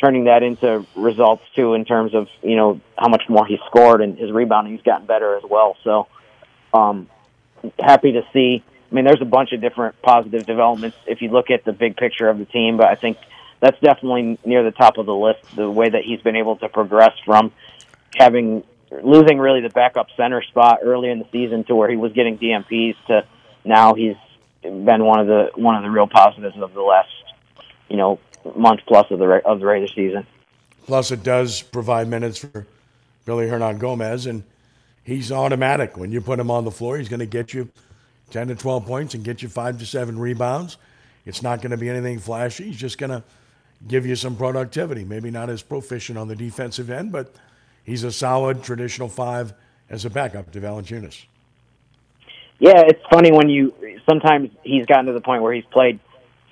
turning that into results too in terms of you know how much more he scored and his rebounding. He's gotten better as well. So um, happy to see. I mean, there's a bunch of different positive developments if you look at the big picture of the team, but I think that's definitely near the top of the list. The way that he's been able to progress from having losing really the backup center spot early in the season to where he was getting DNPs to now he's been one of the one of the real positives of the last you know month plus of the of the regular season. Plus, it does provide minutes for Willy Hernangomez, and he's automatic. When you put him on the floor, he's going to get you 10 to 12 points and get you five to seven rebounds. It's not going to be anything flashy. He's just going to give you some productivity. Maybe not as proficient on the defensive end, but he's a solid traditional five as a backup to Valanciunas. Yeah, it's funny when you sometimes he's gotten to the point where he's played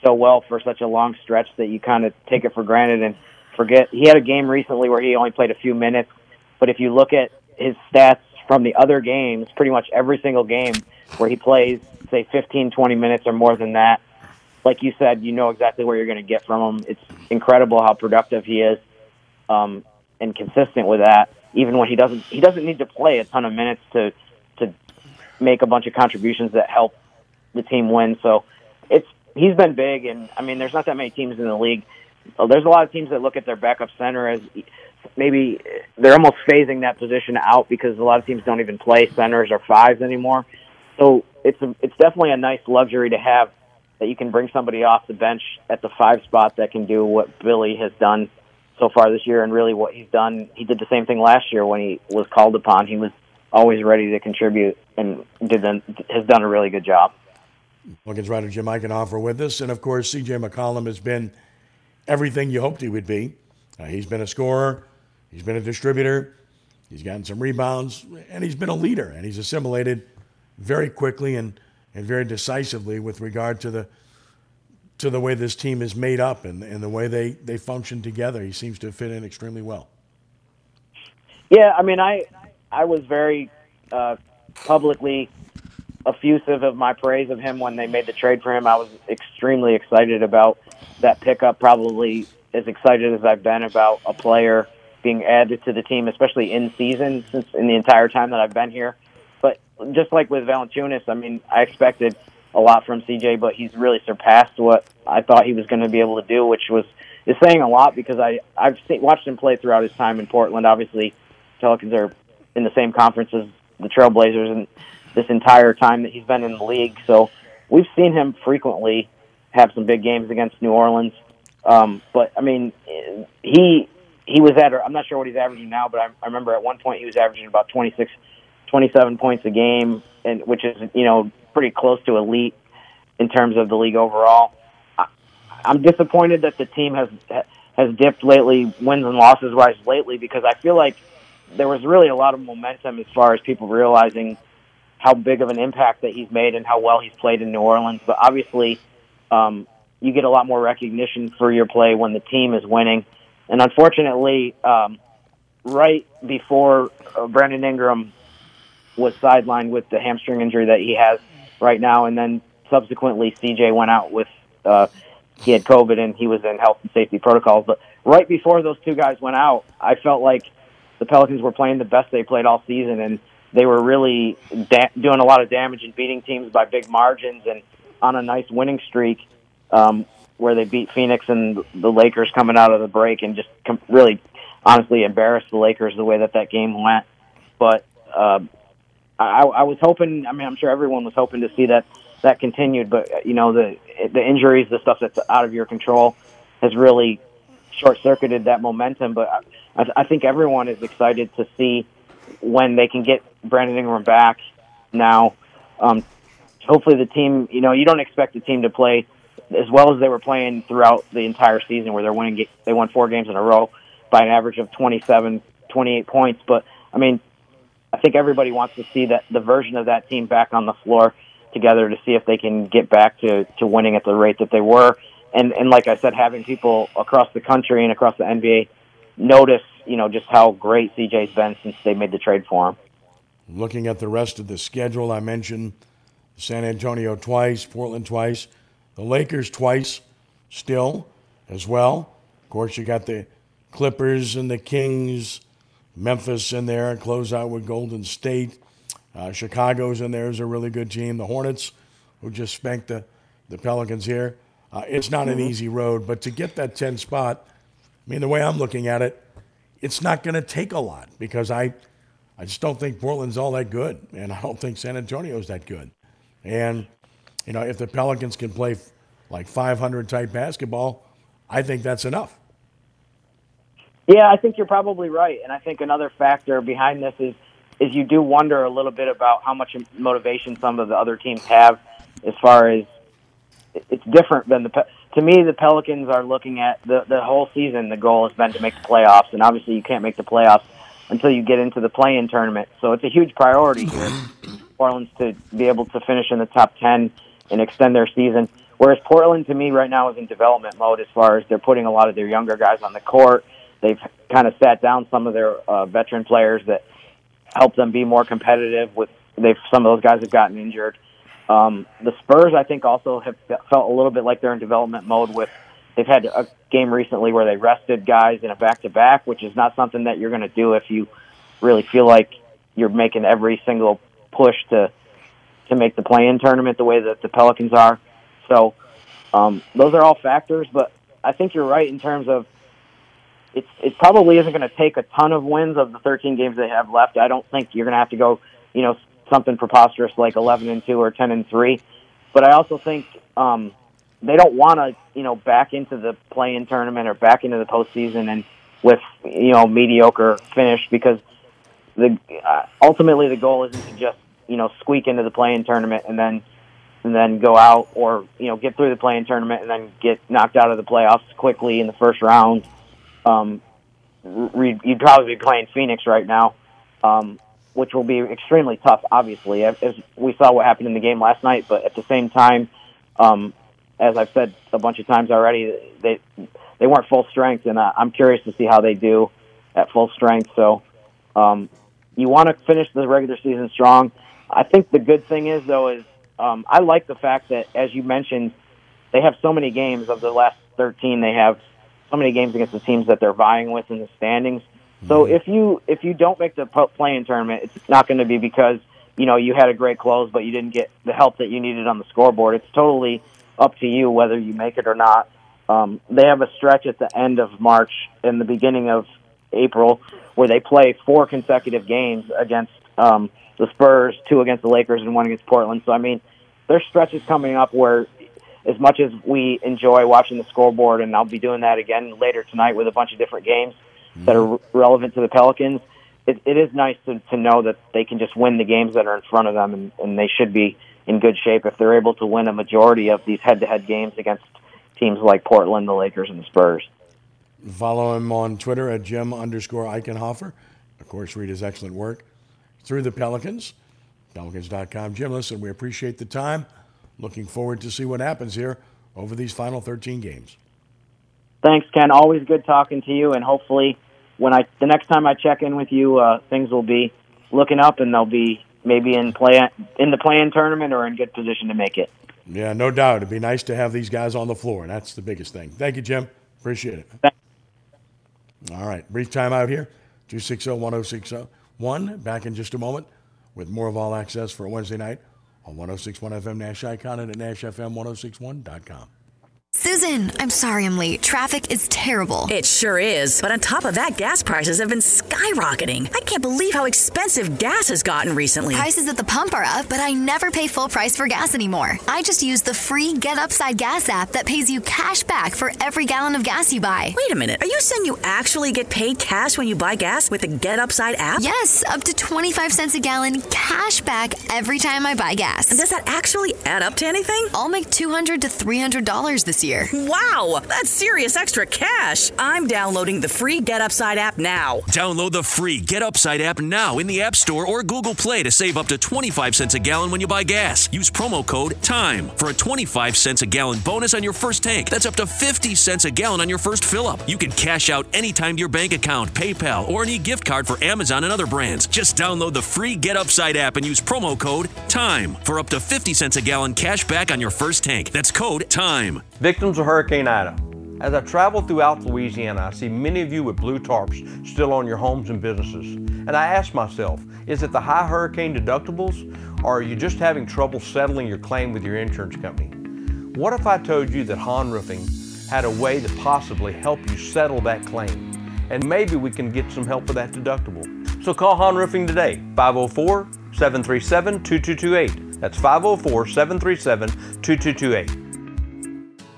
so well for such a long stretch that you kind of take it for granted and forget. He had a game recently where he only played a few minutes, but if you look at his stats from the other games, pretty much every single game where he plays, say 15, 20 minutes or more than that, like you said, you know exactly what you're going to get from him. It's incredible how productive he is um, and consistent with that. Even when he doesn't, he doesn't need to play a ton of minutes to to make a bunch of contributions that help the team win. So it's he's been big, and I mean, there's not that many teams in the league. Uh, there's a lot of teams that look at their backup center as maybe they're almost phasing that position out because a lot of teams don't even play centers or fives anymore. So it's a, it's definitely a nice luxury to have that you can bring somebody off the bench at the five spot that can do what Willy has done so far this year and really what he's done. He did the same thing last year when he was called upon. He was always ready to contribute and did the, has done a really good job. Pelicans writer Jim Eichenhofer with us. And of course, CJ McCollum has been everything you hoped he would be. Uh, he's been a scorer, he's been a distributor, he's gotten some rebounds, and he's been a leader. And he's assimilated very quickly and, and very decisively with regard to the to the way this team is made up and, and the way they, they function together. He seems to fit in extremely well. Yeah, I mean, I I was very uh, publicly effusive of my praise of him when they made the trade for him. I was extremely excited about that pickup, probably as excited as I've been about a player being added to the team, especially in season since in the entire time that I've been here. But just like with Valanciunas, I mean, I expected a lot from CJ, but he's really surpassed what I thought he was going to be able to do, which was is saying a lot because I I've seen, watched him play throughout his time in Portland. Obviously, Pelicans are in the same conference as the Trailblazers, and this entire time that he's been in the league. So we've seen him frequently have some big games against New Orleans. Um, but I mean, he he was at I'm not sure what he's averaging now, but I, I remember at one point he was averaging about 26, 27 points a game, and which is you know pretty close to elite in terms of the league overall. I'm disappointed that the team has has dipped lately, wins and losses wise lately, because I feel like there was really a lot of momentum as far as people realizing how big of an impact that he's made and how well he's played in New Orleans. But obviously, um, you get a lot more recognition for your play when the team is winning. And unfortunately, um, right before uh, Brandon Ingram was sidelined with the hamstring injury that he has right now, and then subsequently CJ went out with uh, he had COVID and he was in health and safety protocols. But right before those two guys went out, I felt like the Pelicans were playing the best they played all season, and they were really da- doing a lot of damage and beating teams by big margins and on a nice winning streak um, where they beat Phoenix and the Lakers coming out of the break and just com- really honestly embarrassed the Lakers the way that that game went. But uh, I, I was hoping. I mean, I'm sure everyone was hoping to see that that continued. But you know, the the injuries, the stuff that's out of your control, has really short circuited that momentum. But I, I think everyone is excited to see when they can get Brandon Ingram back now um, hopefully the team, you know, you don't expect the team to play as well as they were playing throughout the entire season, where they're winning. They won four games in a row by an average of 27, 28 points. But I mean, I think everybody wants to see that the version of that team back on the floor together to see if they can get back to to winning at the rate that they were. And and like I said, having people across the country and across the NBA notice, you know, just how great CJ's been since they made the trade for him. Looking at the rest of the schedule, I mentioned San Antonio twice, Portland twice, the Lakers twice, still as well. Of course, you got the Clippers and the Kings, Memphis in there, close out with Golden State. Uh, Chicago's in there is a really good team. The Hornets, who just spanked the, the Pelicans here. Uh, it's not an Mhm. easy road, but to get that 10 spot, I mean, the way I'm looking at it, it's not going to take a lot because I, I just don't think Portland's all that good, and I don't think San Antonio's that good. And, you know, if the Pelicans can play f- like 500 type basketball, I think that's enough. Yeah, I think you're probably right, and I think another factor behind this is is you do wonder a little bit about how much motivation some of the other teams have, as far as it's different than the. To me, the Pelicans are looking at the the whole season. The goal has been to make the playoffs, and obviously you can't make the playoffs until you get into the play-in tournament. So it's a huge priority here, for mm-hmm. Orleans to be able to finish in the top ten and extend their season. Whereas Portland, to me, right now is in development mode as far as they're putting a lot of their younger guys on the court. They've kind of sat down some of their uh, veteran players that help them be more competitive. With they've some of those guys have gotten injured. Um, the Spurs, I think, also have felt a little bit like they're in development mode. With they've had a game recently where they rested guys in a back-to-back, which is not something that you're going to do if you really feel like you're making every single push to to make the play-in tournament the way that the Pelicans are. So um, those are all factors, but I think you're right in terms of it's it probably isn't going to take a ton of wins of the 13 games they have left. I don't think you're going to have to go, you know, something preposterous like 11 and 2 or 10 and 3. But I also think um, they don't want to, you know, back into the play-in tournament or back into the postseason and with you know mediocre finish because the uh, ultimately the goal isn't to just you know squeak into the play-in tournament and then and then go out or you know get through the play-in tournament and then get knocked out of the playoffs quickly in the first round. Um, you'd probably be playing Phoenix right now, um, which will be extremely tough. Obviously, as we saw what happened in the game last night, but at the same time, um, as I've said a bunch of times already, they they weren't full strength, and uh, I'm curious to see how they do at full strength. So, um, you want to finish the regular season strong. I think the good thing is though is um, I like the fact that as you mentioned, they have so many games of the last 13. They have so many games against the teams that they're vying with in the standings. So if you if you don't make the po- play-in tournament, it's not going to be because you know you had a great close, but you didn't get the help that you needed on the scoreboard. It's totally up to you whether you make it or not. Um, they have a stretch at the end of March and the beginning of April where they play four consecutive games against um, the Spurs, two against the Lakers, and one against Portland. So I mean, there's stretches coming up where, as much as we enjoy watching the scoreboard, and I'll be doing that again later tonight with a bunch of different games that are mm-hmm. relevant to the Pelicans. It, it is nice to, to know that they can just win the games that are in front of them, and, and they should be in good shape if they're able to win a majority of these head-to-head games against teams like Portland, the Lakers, and the Spurs. Follow him on Twitter at Jim underscore Eichenhofer. Of course, read his excellent work through the Pelicans, Pelicans.com. Jim, listen, we appreciate the time. Looking forward to see what happens here over these final 13 games. Thanks, Ken. Always good talking to you, and hopefully, when I the next time I check in with you, uh, things will be looking up, and they'll be maybe in play in the play-in tournament or in good position to make it. Yeah, no doubt. It'd be nice to have these guys on the floor, and that's the biggest thing. Thank you, Jim. Appreciate it. All right, brief time out here. 260 1060 1. Back in just a moment with more of All Access for Wednesday night on 1061 FM Nash Icon and at NashFM1061.com. Susan, I'm sorry I'm late. Traffic is terrible. It sure is. But on top of that, gas prices have been skyrocketing. I can't believe how expensive gas has gotten recently. Prices at the pump are up, but I never pay full price for gas anymore. I just use the free Get Upside Gas app that pays you cash back for every gallon of gas you buy. Wait a minute. Are you saying you actually get paid cash when you buy gas with the Get Upside app? Yes, up to 25 cents a gallon cash back every time I buy gas. And does that actually add up to anything? I'll make 200 to $300 this year. Wow, that's serious extra cash. I'm downloading the free Get Upside app now. Download the free Get Upside app now in the App Store or Google Play to save up to 25 cents a gallon when you buy gas. Use promo code TIME for a 25 cents a gallon bonus on your first tank. That's up to 50 cents a gallon on your first fill up. You can cash out anytime to your bank account, PayPal, or any gift card for Amazon and other brands. Just download the free Get Upside app and use promo code TIME for up to 50 cents a gallon cash back on your first tank. That's code TIME. Victims of Hurricane Ida. As I travel throughout Louisiana, I see many of you with blue tarps still on your homes and businesses. And I ask myself, is it the high hurricane deductibles, or are you just having trouble settling your claim with your insurance company? What if I told you that Han Roofing had a way to possibly help you settle that claim? And maybe we can get some help with that deductible. So call Han Roofing today, 504 737 2228. That's 504 737 2228.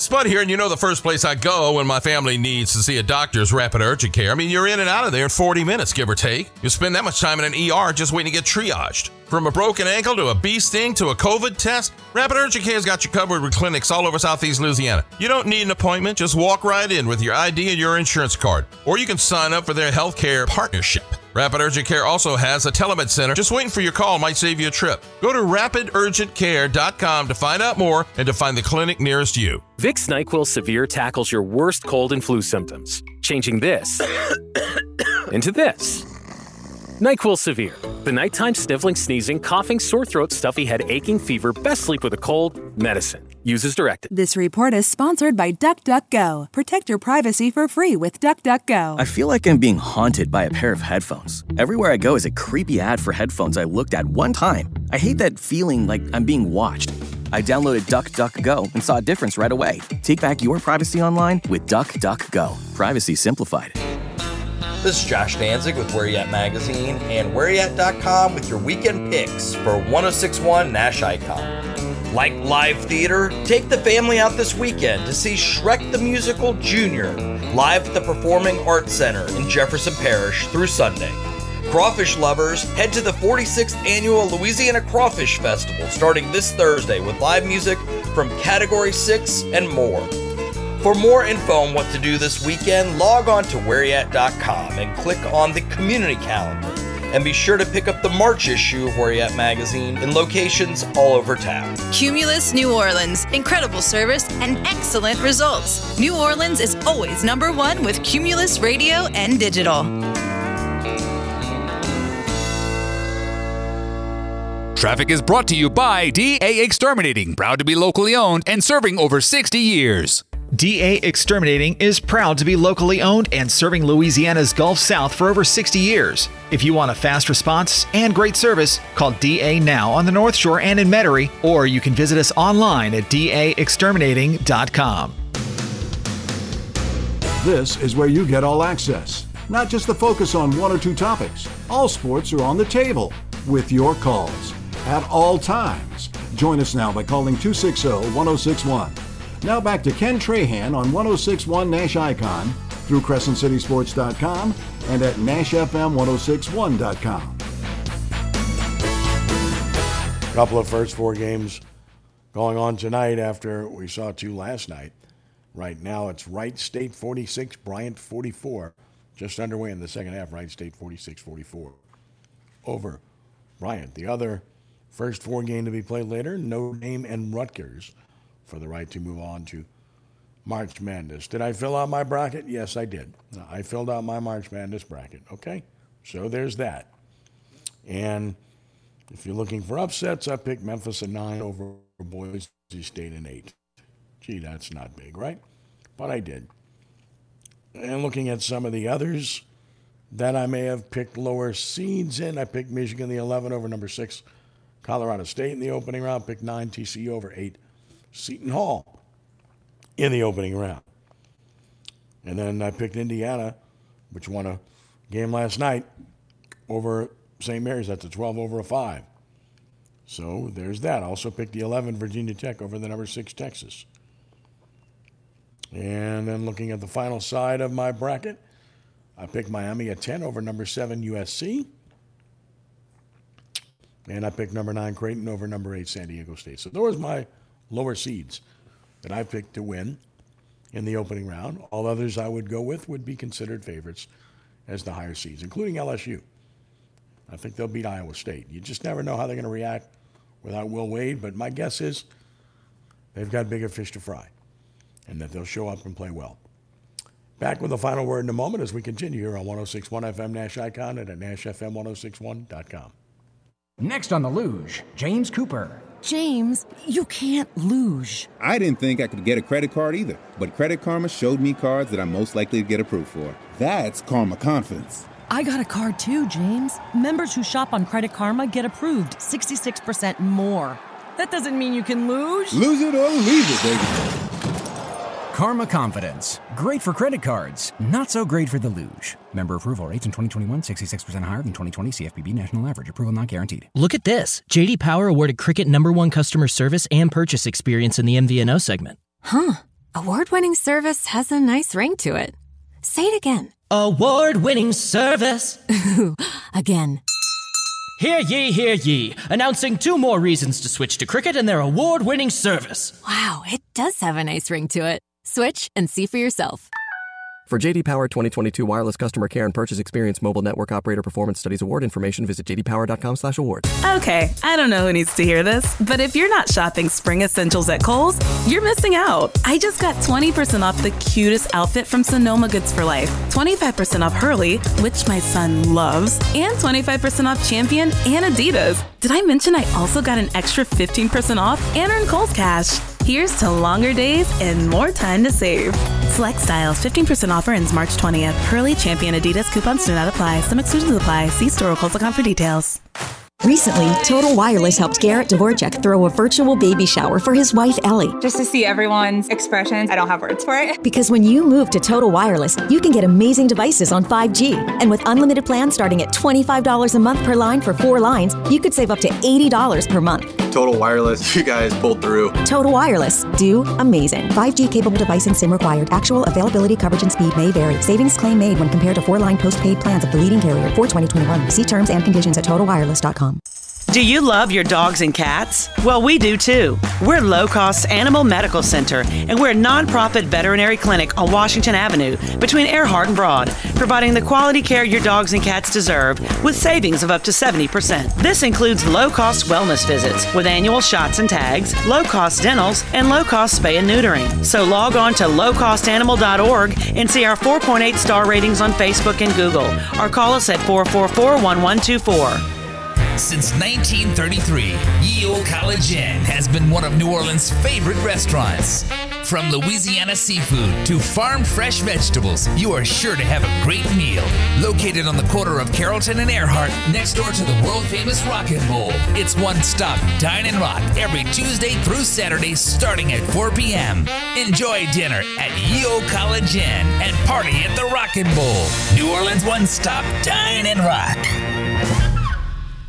Spud here, and you know the first place I go when my family needs to see a doctor is Rapid Urgent Care. I mean, you're in and out of there in 40 minutes, give or take. You spend that much time in an ER just waiting to get triaged. From a broken ankle to a bee sting to a COVID test, Rapid Urgent Care's got you covered with clinics all over Southeast Louisiana. You don't need an appointment, just walk right in with your ID and your insurance card. Or you can sign up for their healthcare partnership. Rapid Urgent Care also has a telemed center. Just waiting for your call might save you a trip. Go to rapidurgentcare.com to find out more and to find the clinic nearest you. Vicks NyQuil Severe tackles your worst cold and flu symptoms, changing this into this. NyQuil Severe, the nighttime sniffling, sneezing, coughing, sore throat, stuffy head, aching, fever, best sleep with a cold, medicine. Uses directed. This report is sponsored by DuckDuckGo. Protect your privacy for free with DuckDuckGo. I feel like I'm being haunted by a pair of headphones. Everywhere I go is a creepy ad for headphones I looked at one time. I hate that feeling like I'm being watched. I downloaded DuckDuckGo and saw a difference right away. Take back your privacy online with DuckDuckGo. Privacy simplified. This is Josh Danzig with Where At Magazine and WhereYat.com with your weekend picks for 1061 Nash Icon. Like live theater? Take the family out this weekend to see Shrek the Musical Junior live at the Performing Arts Center in Jefferson Parish through Sunday. Crawfish lovers, head to the 46th annual Louisiana Crawfish Festival starting this Thursday with live music from Category 6 and more. For more info on what to do this weekend, log on to whereyat.com and click on the community calendar. And be sure to pick up the March issue of Where You At magazine in locations all over town. Cumulus New Orleans. Incredible service and excellent results. New Orleans is always number one with Cumulus Radio and Digital. Traffic is brought to you by DA Exterminating, proud to be locally owned and serving over 60 years. DA Exterminating is proud to be locally owned and serving Louisiana's Gulf South for over 60 years. If you want a fast response and great service, call DA now on the North Shore and in Metairie, or you can visit us online at daexterminating.com. This is where you get all access, not just the focus on one or two topics. All sports are on the table with your calls at all times. Join us now by calling 260 1061. Now back to Ken Trahan on 1061 Nash Icon through CrescentCitySports.com and at NashFM1061.com. A couple of first four games going on tonight after we saw two last night. Right now it's Wright State 46, Bryant 44. Just underway in the second half, Wright State 46 44 over Bryant. The other first four game to be played later, Notre Dame and Rutgers for the right to move on to March Madness. Did I fill out my bracket? Yes, I did. I filled out my March Madness bracket. Okay, so there's that. And if you're looking for upsets, I picked Memphis at nine over Boise State at eight. Gee, that's not big, right? But I did. And looking at some of the others that I may have picked lower seeds in, I picked Michigan the 11 over number six, Colorado State in the opening round, picked nine TCU over eight, Seton Hall in the opening round. And then I picked Indiana, which won a game last night over St. Mary's. That's a 12 over a 5. So there's that. I also picked the 11 Virginia Tech over the number 6 Texas. And then looking at the final side of my bracket, I picked Miami at 10 over number 7 USC. And I picked number 9 Creighton over number 8 San Diego State. So those are my lower seeds that I picked to win in the opening round. All others I would go with would be considered favorites as the higher seeds, including LSU. I think they'll beat Iowa State. You just never know how they're going to react without Will Wade, but my guess is they've got bigger fish to fry and that they'll show up and play well. Back with the final word in a moment as we continue here on 1061 FM Nash Icon and at NashFM1061.com. Next on the luge, James Cooper. James, you can't luge. I didn't think I could get a credit card either, but Credit Karma showed me cards that I'm most likely to get approved for. That's Karma Confidence. I got a card too, James. Members who shop on Credit Karma get approved 66% more. That doesn't mean you can lose. Lose it or leave it, baby. Karma Confidence. Great for credit cards, not so great for the luge. Member approval rates in 2021 66% higher than 2020 CFPB national average. Approval not guaranteed. Look at this. JD Power awarded Cricket number 1 customer service and purchase experience in the MVNO segment. Huh. Award-winning service has a nice ring to it. Say it again. Award-winning service. again. Hear ye, hear ye. Announcing two more reasons to switch to Cricket and their award-winning service. Wow, it does have a nice ring to it. Switch and see for yourself. For JD Power 2022 wireless customer care and purchase experience mobile network operator performance studies award information, visit jdpower.com/awards. Okay, I don't know who needs to hear this, but if you're not shopping spring essentials at Kohl's, you're missing out. I just got 20% off the cutest outfit from Sonoma Goods for Life, 25% off Hurley, which my son loves, and 25% off Champion and Adidas. Did I mention I also got an extra 15% off and earned Kohl's Cash? Here's to longer days and more time to save. Select styles, 15% offer ends March 20th. Hurley Champion Adidas coupons do not apply. Some exclusions apply. See store or Kohl's.com for details. Recently, Total Wireless helped Garrett Dvorak throw a virtual baby shower for his wife Ellie. Just to see everyone's expressions, I don't have words for it. Because when you move to Total Wireless, you can get amazing devices on 5G. And with unlimited plans starting at $25 a month per line for four lines, you could save up to $80 per month. Total Wireless, you guys pulled through. Total Wireless, do amazing. 5G capable device and SIM required. Actual availability, coverage, and speed may vary. Savings claim made when compared to four line postpaid plans of the leading carrier for 2021. See terms and conditions at totalwireless.com. Do you love your dogs and cats? Well, we do too. We're Low Cost Animal Medical Center, and we're a nonprofit veterinary clinic on Washington Avenue between Earhart and Broad, providing the quality care your dogs and cats deserve with savings of up to 70%. This includes low cost wellness visits with annual shots and tags, low cost dentals, and low cost spay and neutering. So log on to lowcostanimal.org and see our 4.8 star ratings on Facebook and Google, or call us at 444 1124. Since 1933, Ye Old College Inn has been one of New Orleans' favorite restaurants. From Louisiana seafood to farm fresh vegetables, you are sure to have a great meal. Located on the corner of Carrollton and Earhart, next door to the world famous Rock 'n' Bowl, it's one stop dine and rock every Tuesday through Saturday starting at 4 p.m. Enjoy dinner at Ye Old College Inn and party at the Rock 'n' Bowl. New Orleans one stop dine and rock.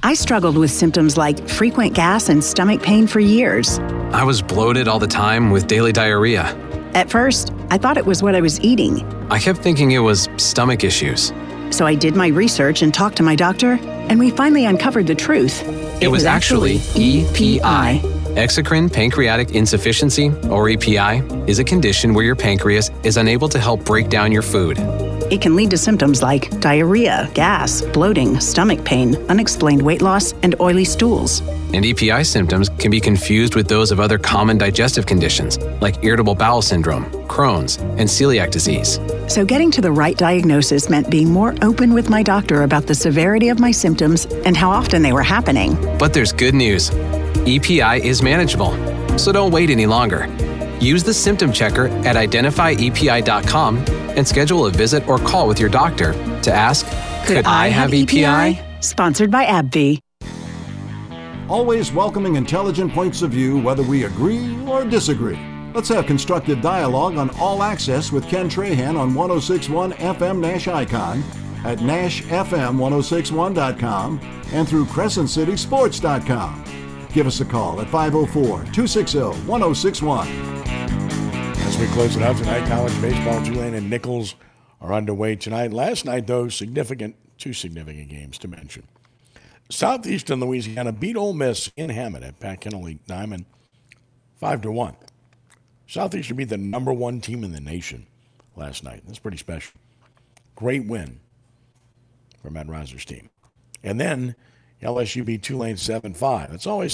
I struggled with symptoms like frequent gas and stomach pain for years. I was bloated all the time with daily diarrhea. At first, I thought it was what I was eating. I kept thinking it was stomach issues. So I did my research and talked to my doctor, and we finally uncovered the truth. It, it was, was, actually EPI. Exocrine pancreatic insufficiency, or EPI, is a condition where your pancreas is unable to help break down your food. It can lead to symptoms like diarrhea, gas, bloating, stomach pain, unexplained weight loss, and oily stools. And EPI symptoms can be confused with those of other common digestive conditions like irritable bowel syndrome, Crohn's, and celiac disease. So, getting to the right diagnosis meant being more open with my doctor about the severity of my symptoms and how often they were happening. But there's good news EPI is manageable, so don't wait any longer. Use the symptom checker at identifyepi.com and schedule a visit or call with your doctor to ask Could, Could I, I, have EPI? EPI? Sponsored by AbbVie. Always welcoming intelligent points of view, whether we agree or disagree. Let's have constructive dialogue on All Access with Ken Trahan on 1061 FM Nash Icon at NashFM1061.com and through CrescentCitySports.com. Give us a call at 504 260 1061. As we close it out tonight, college baseball, Tulane and Nicholls are underway tonight. Last night, though, significant, two significant games to mention. Southeastern Louisiana beat Ole Miss in Hammond at Pat Kennelly Diamond, five to one. Southeastern beat the number one team in the nation last night. That's pretty special. Great win for Matt Riser's team. And then LSU beat Tulane seven five. It's always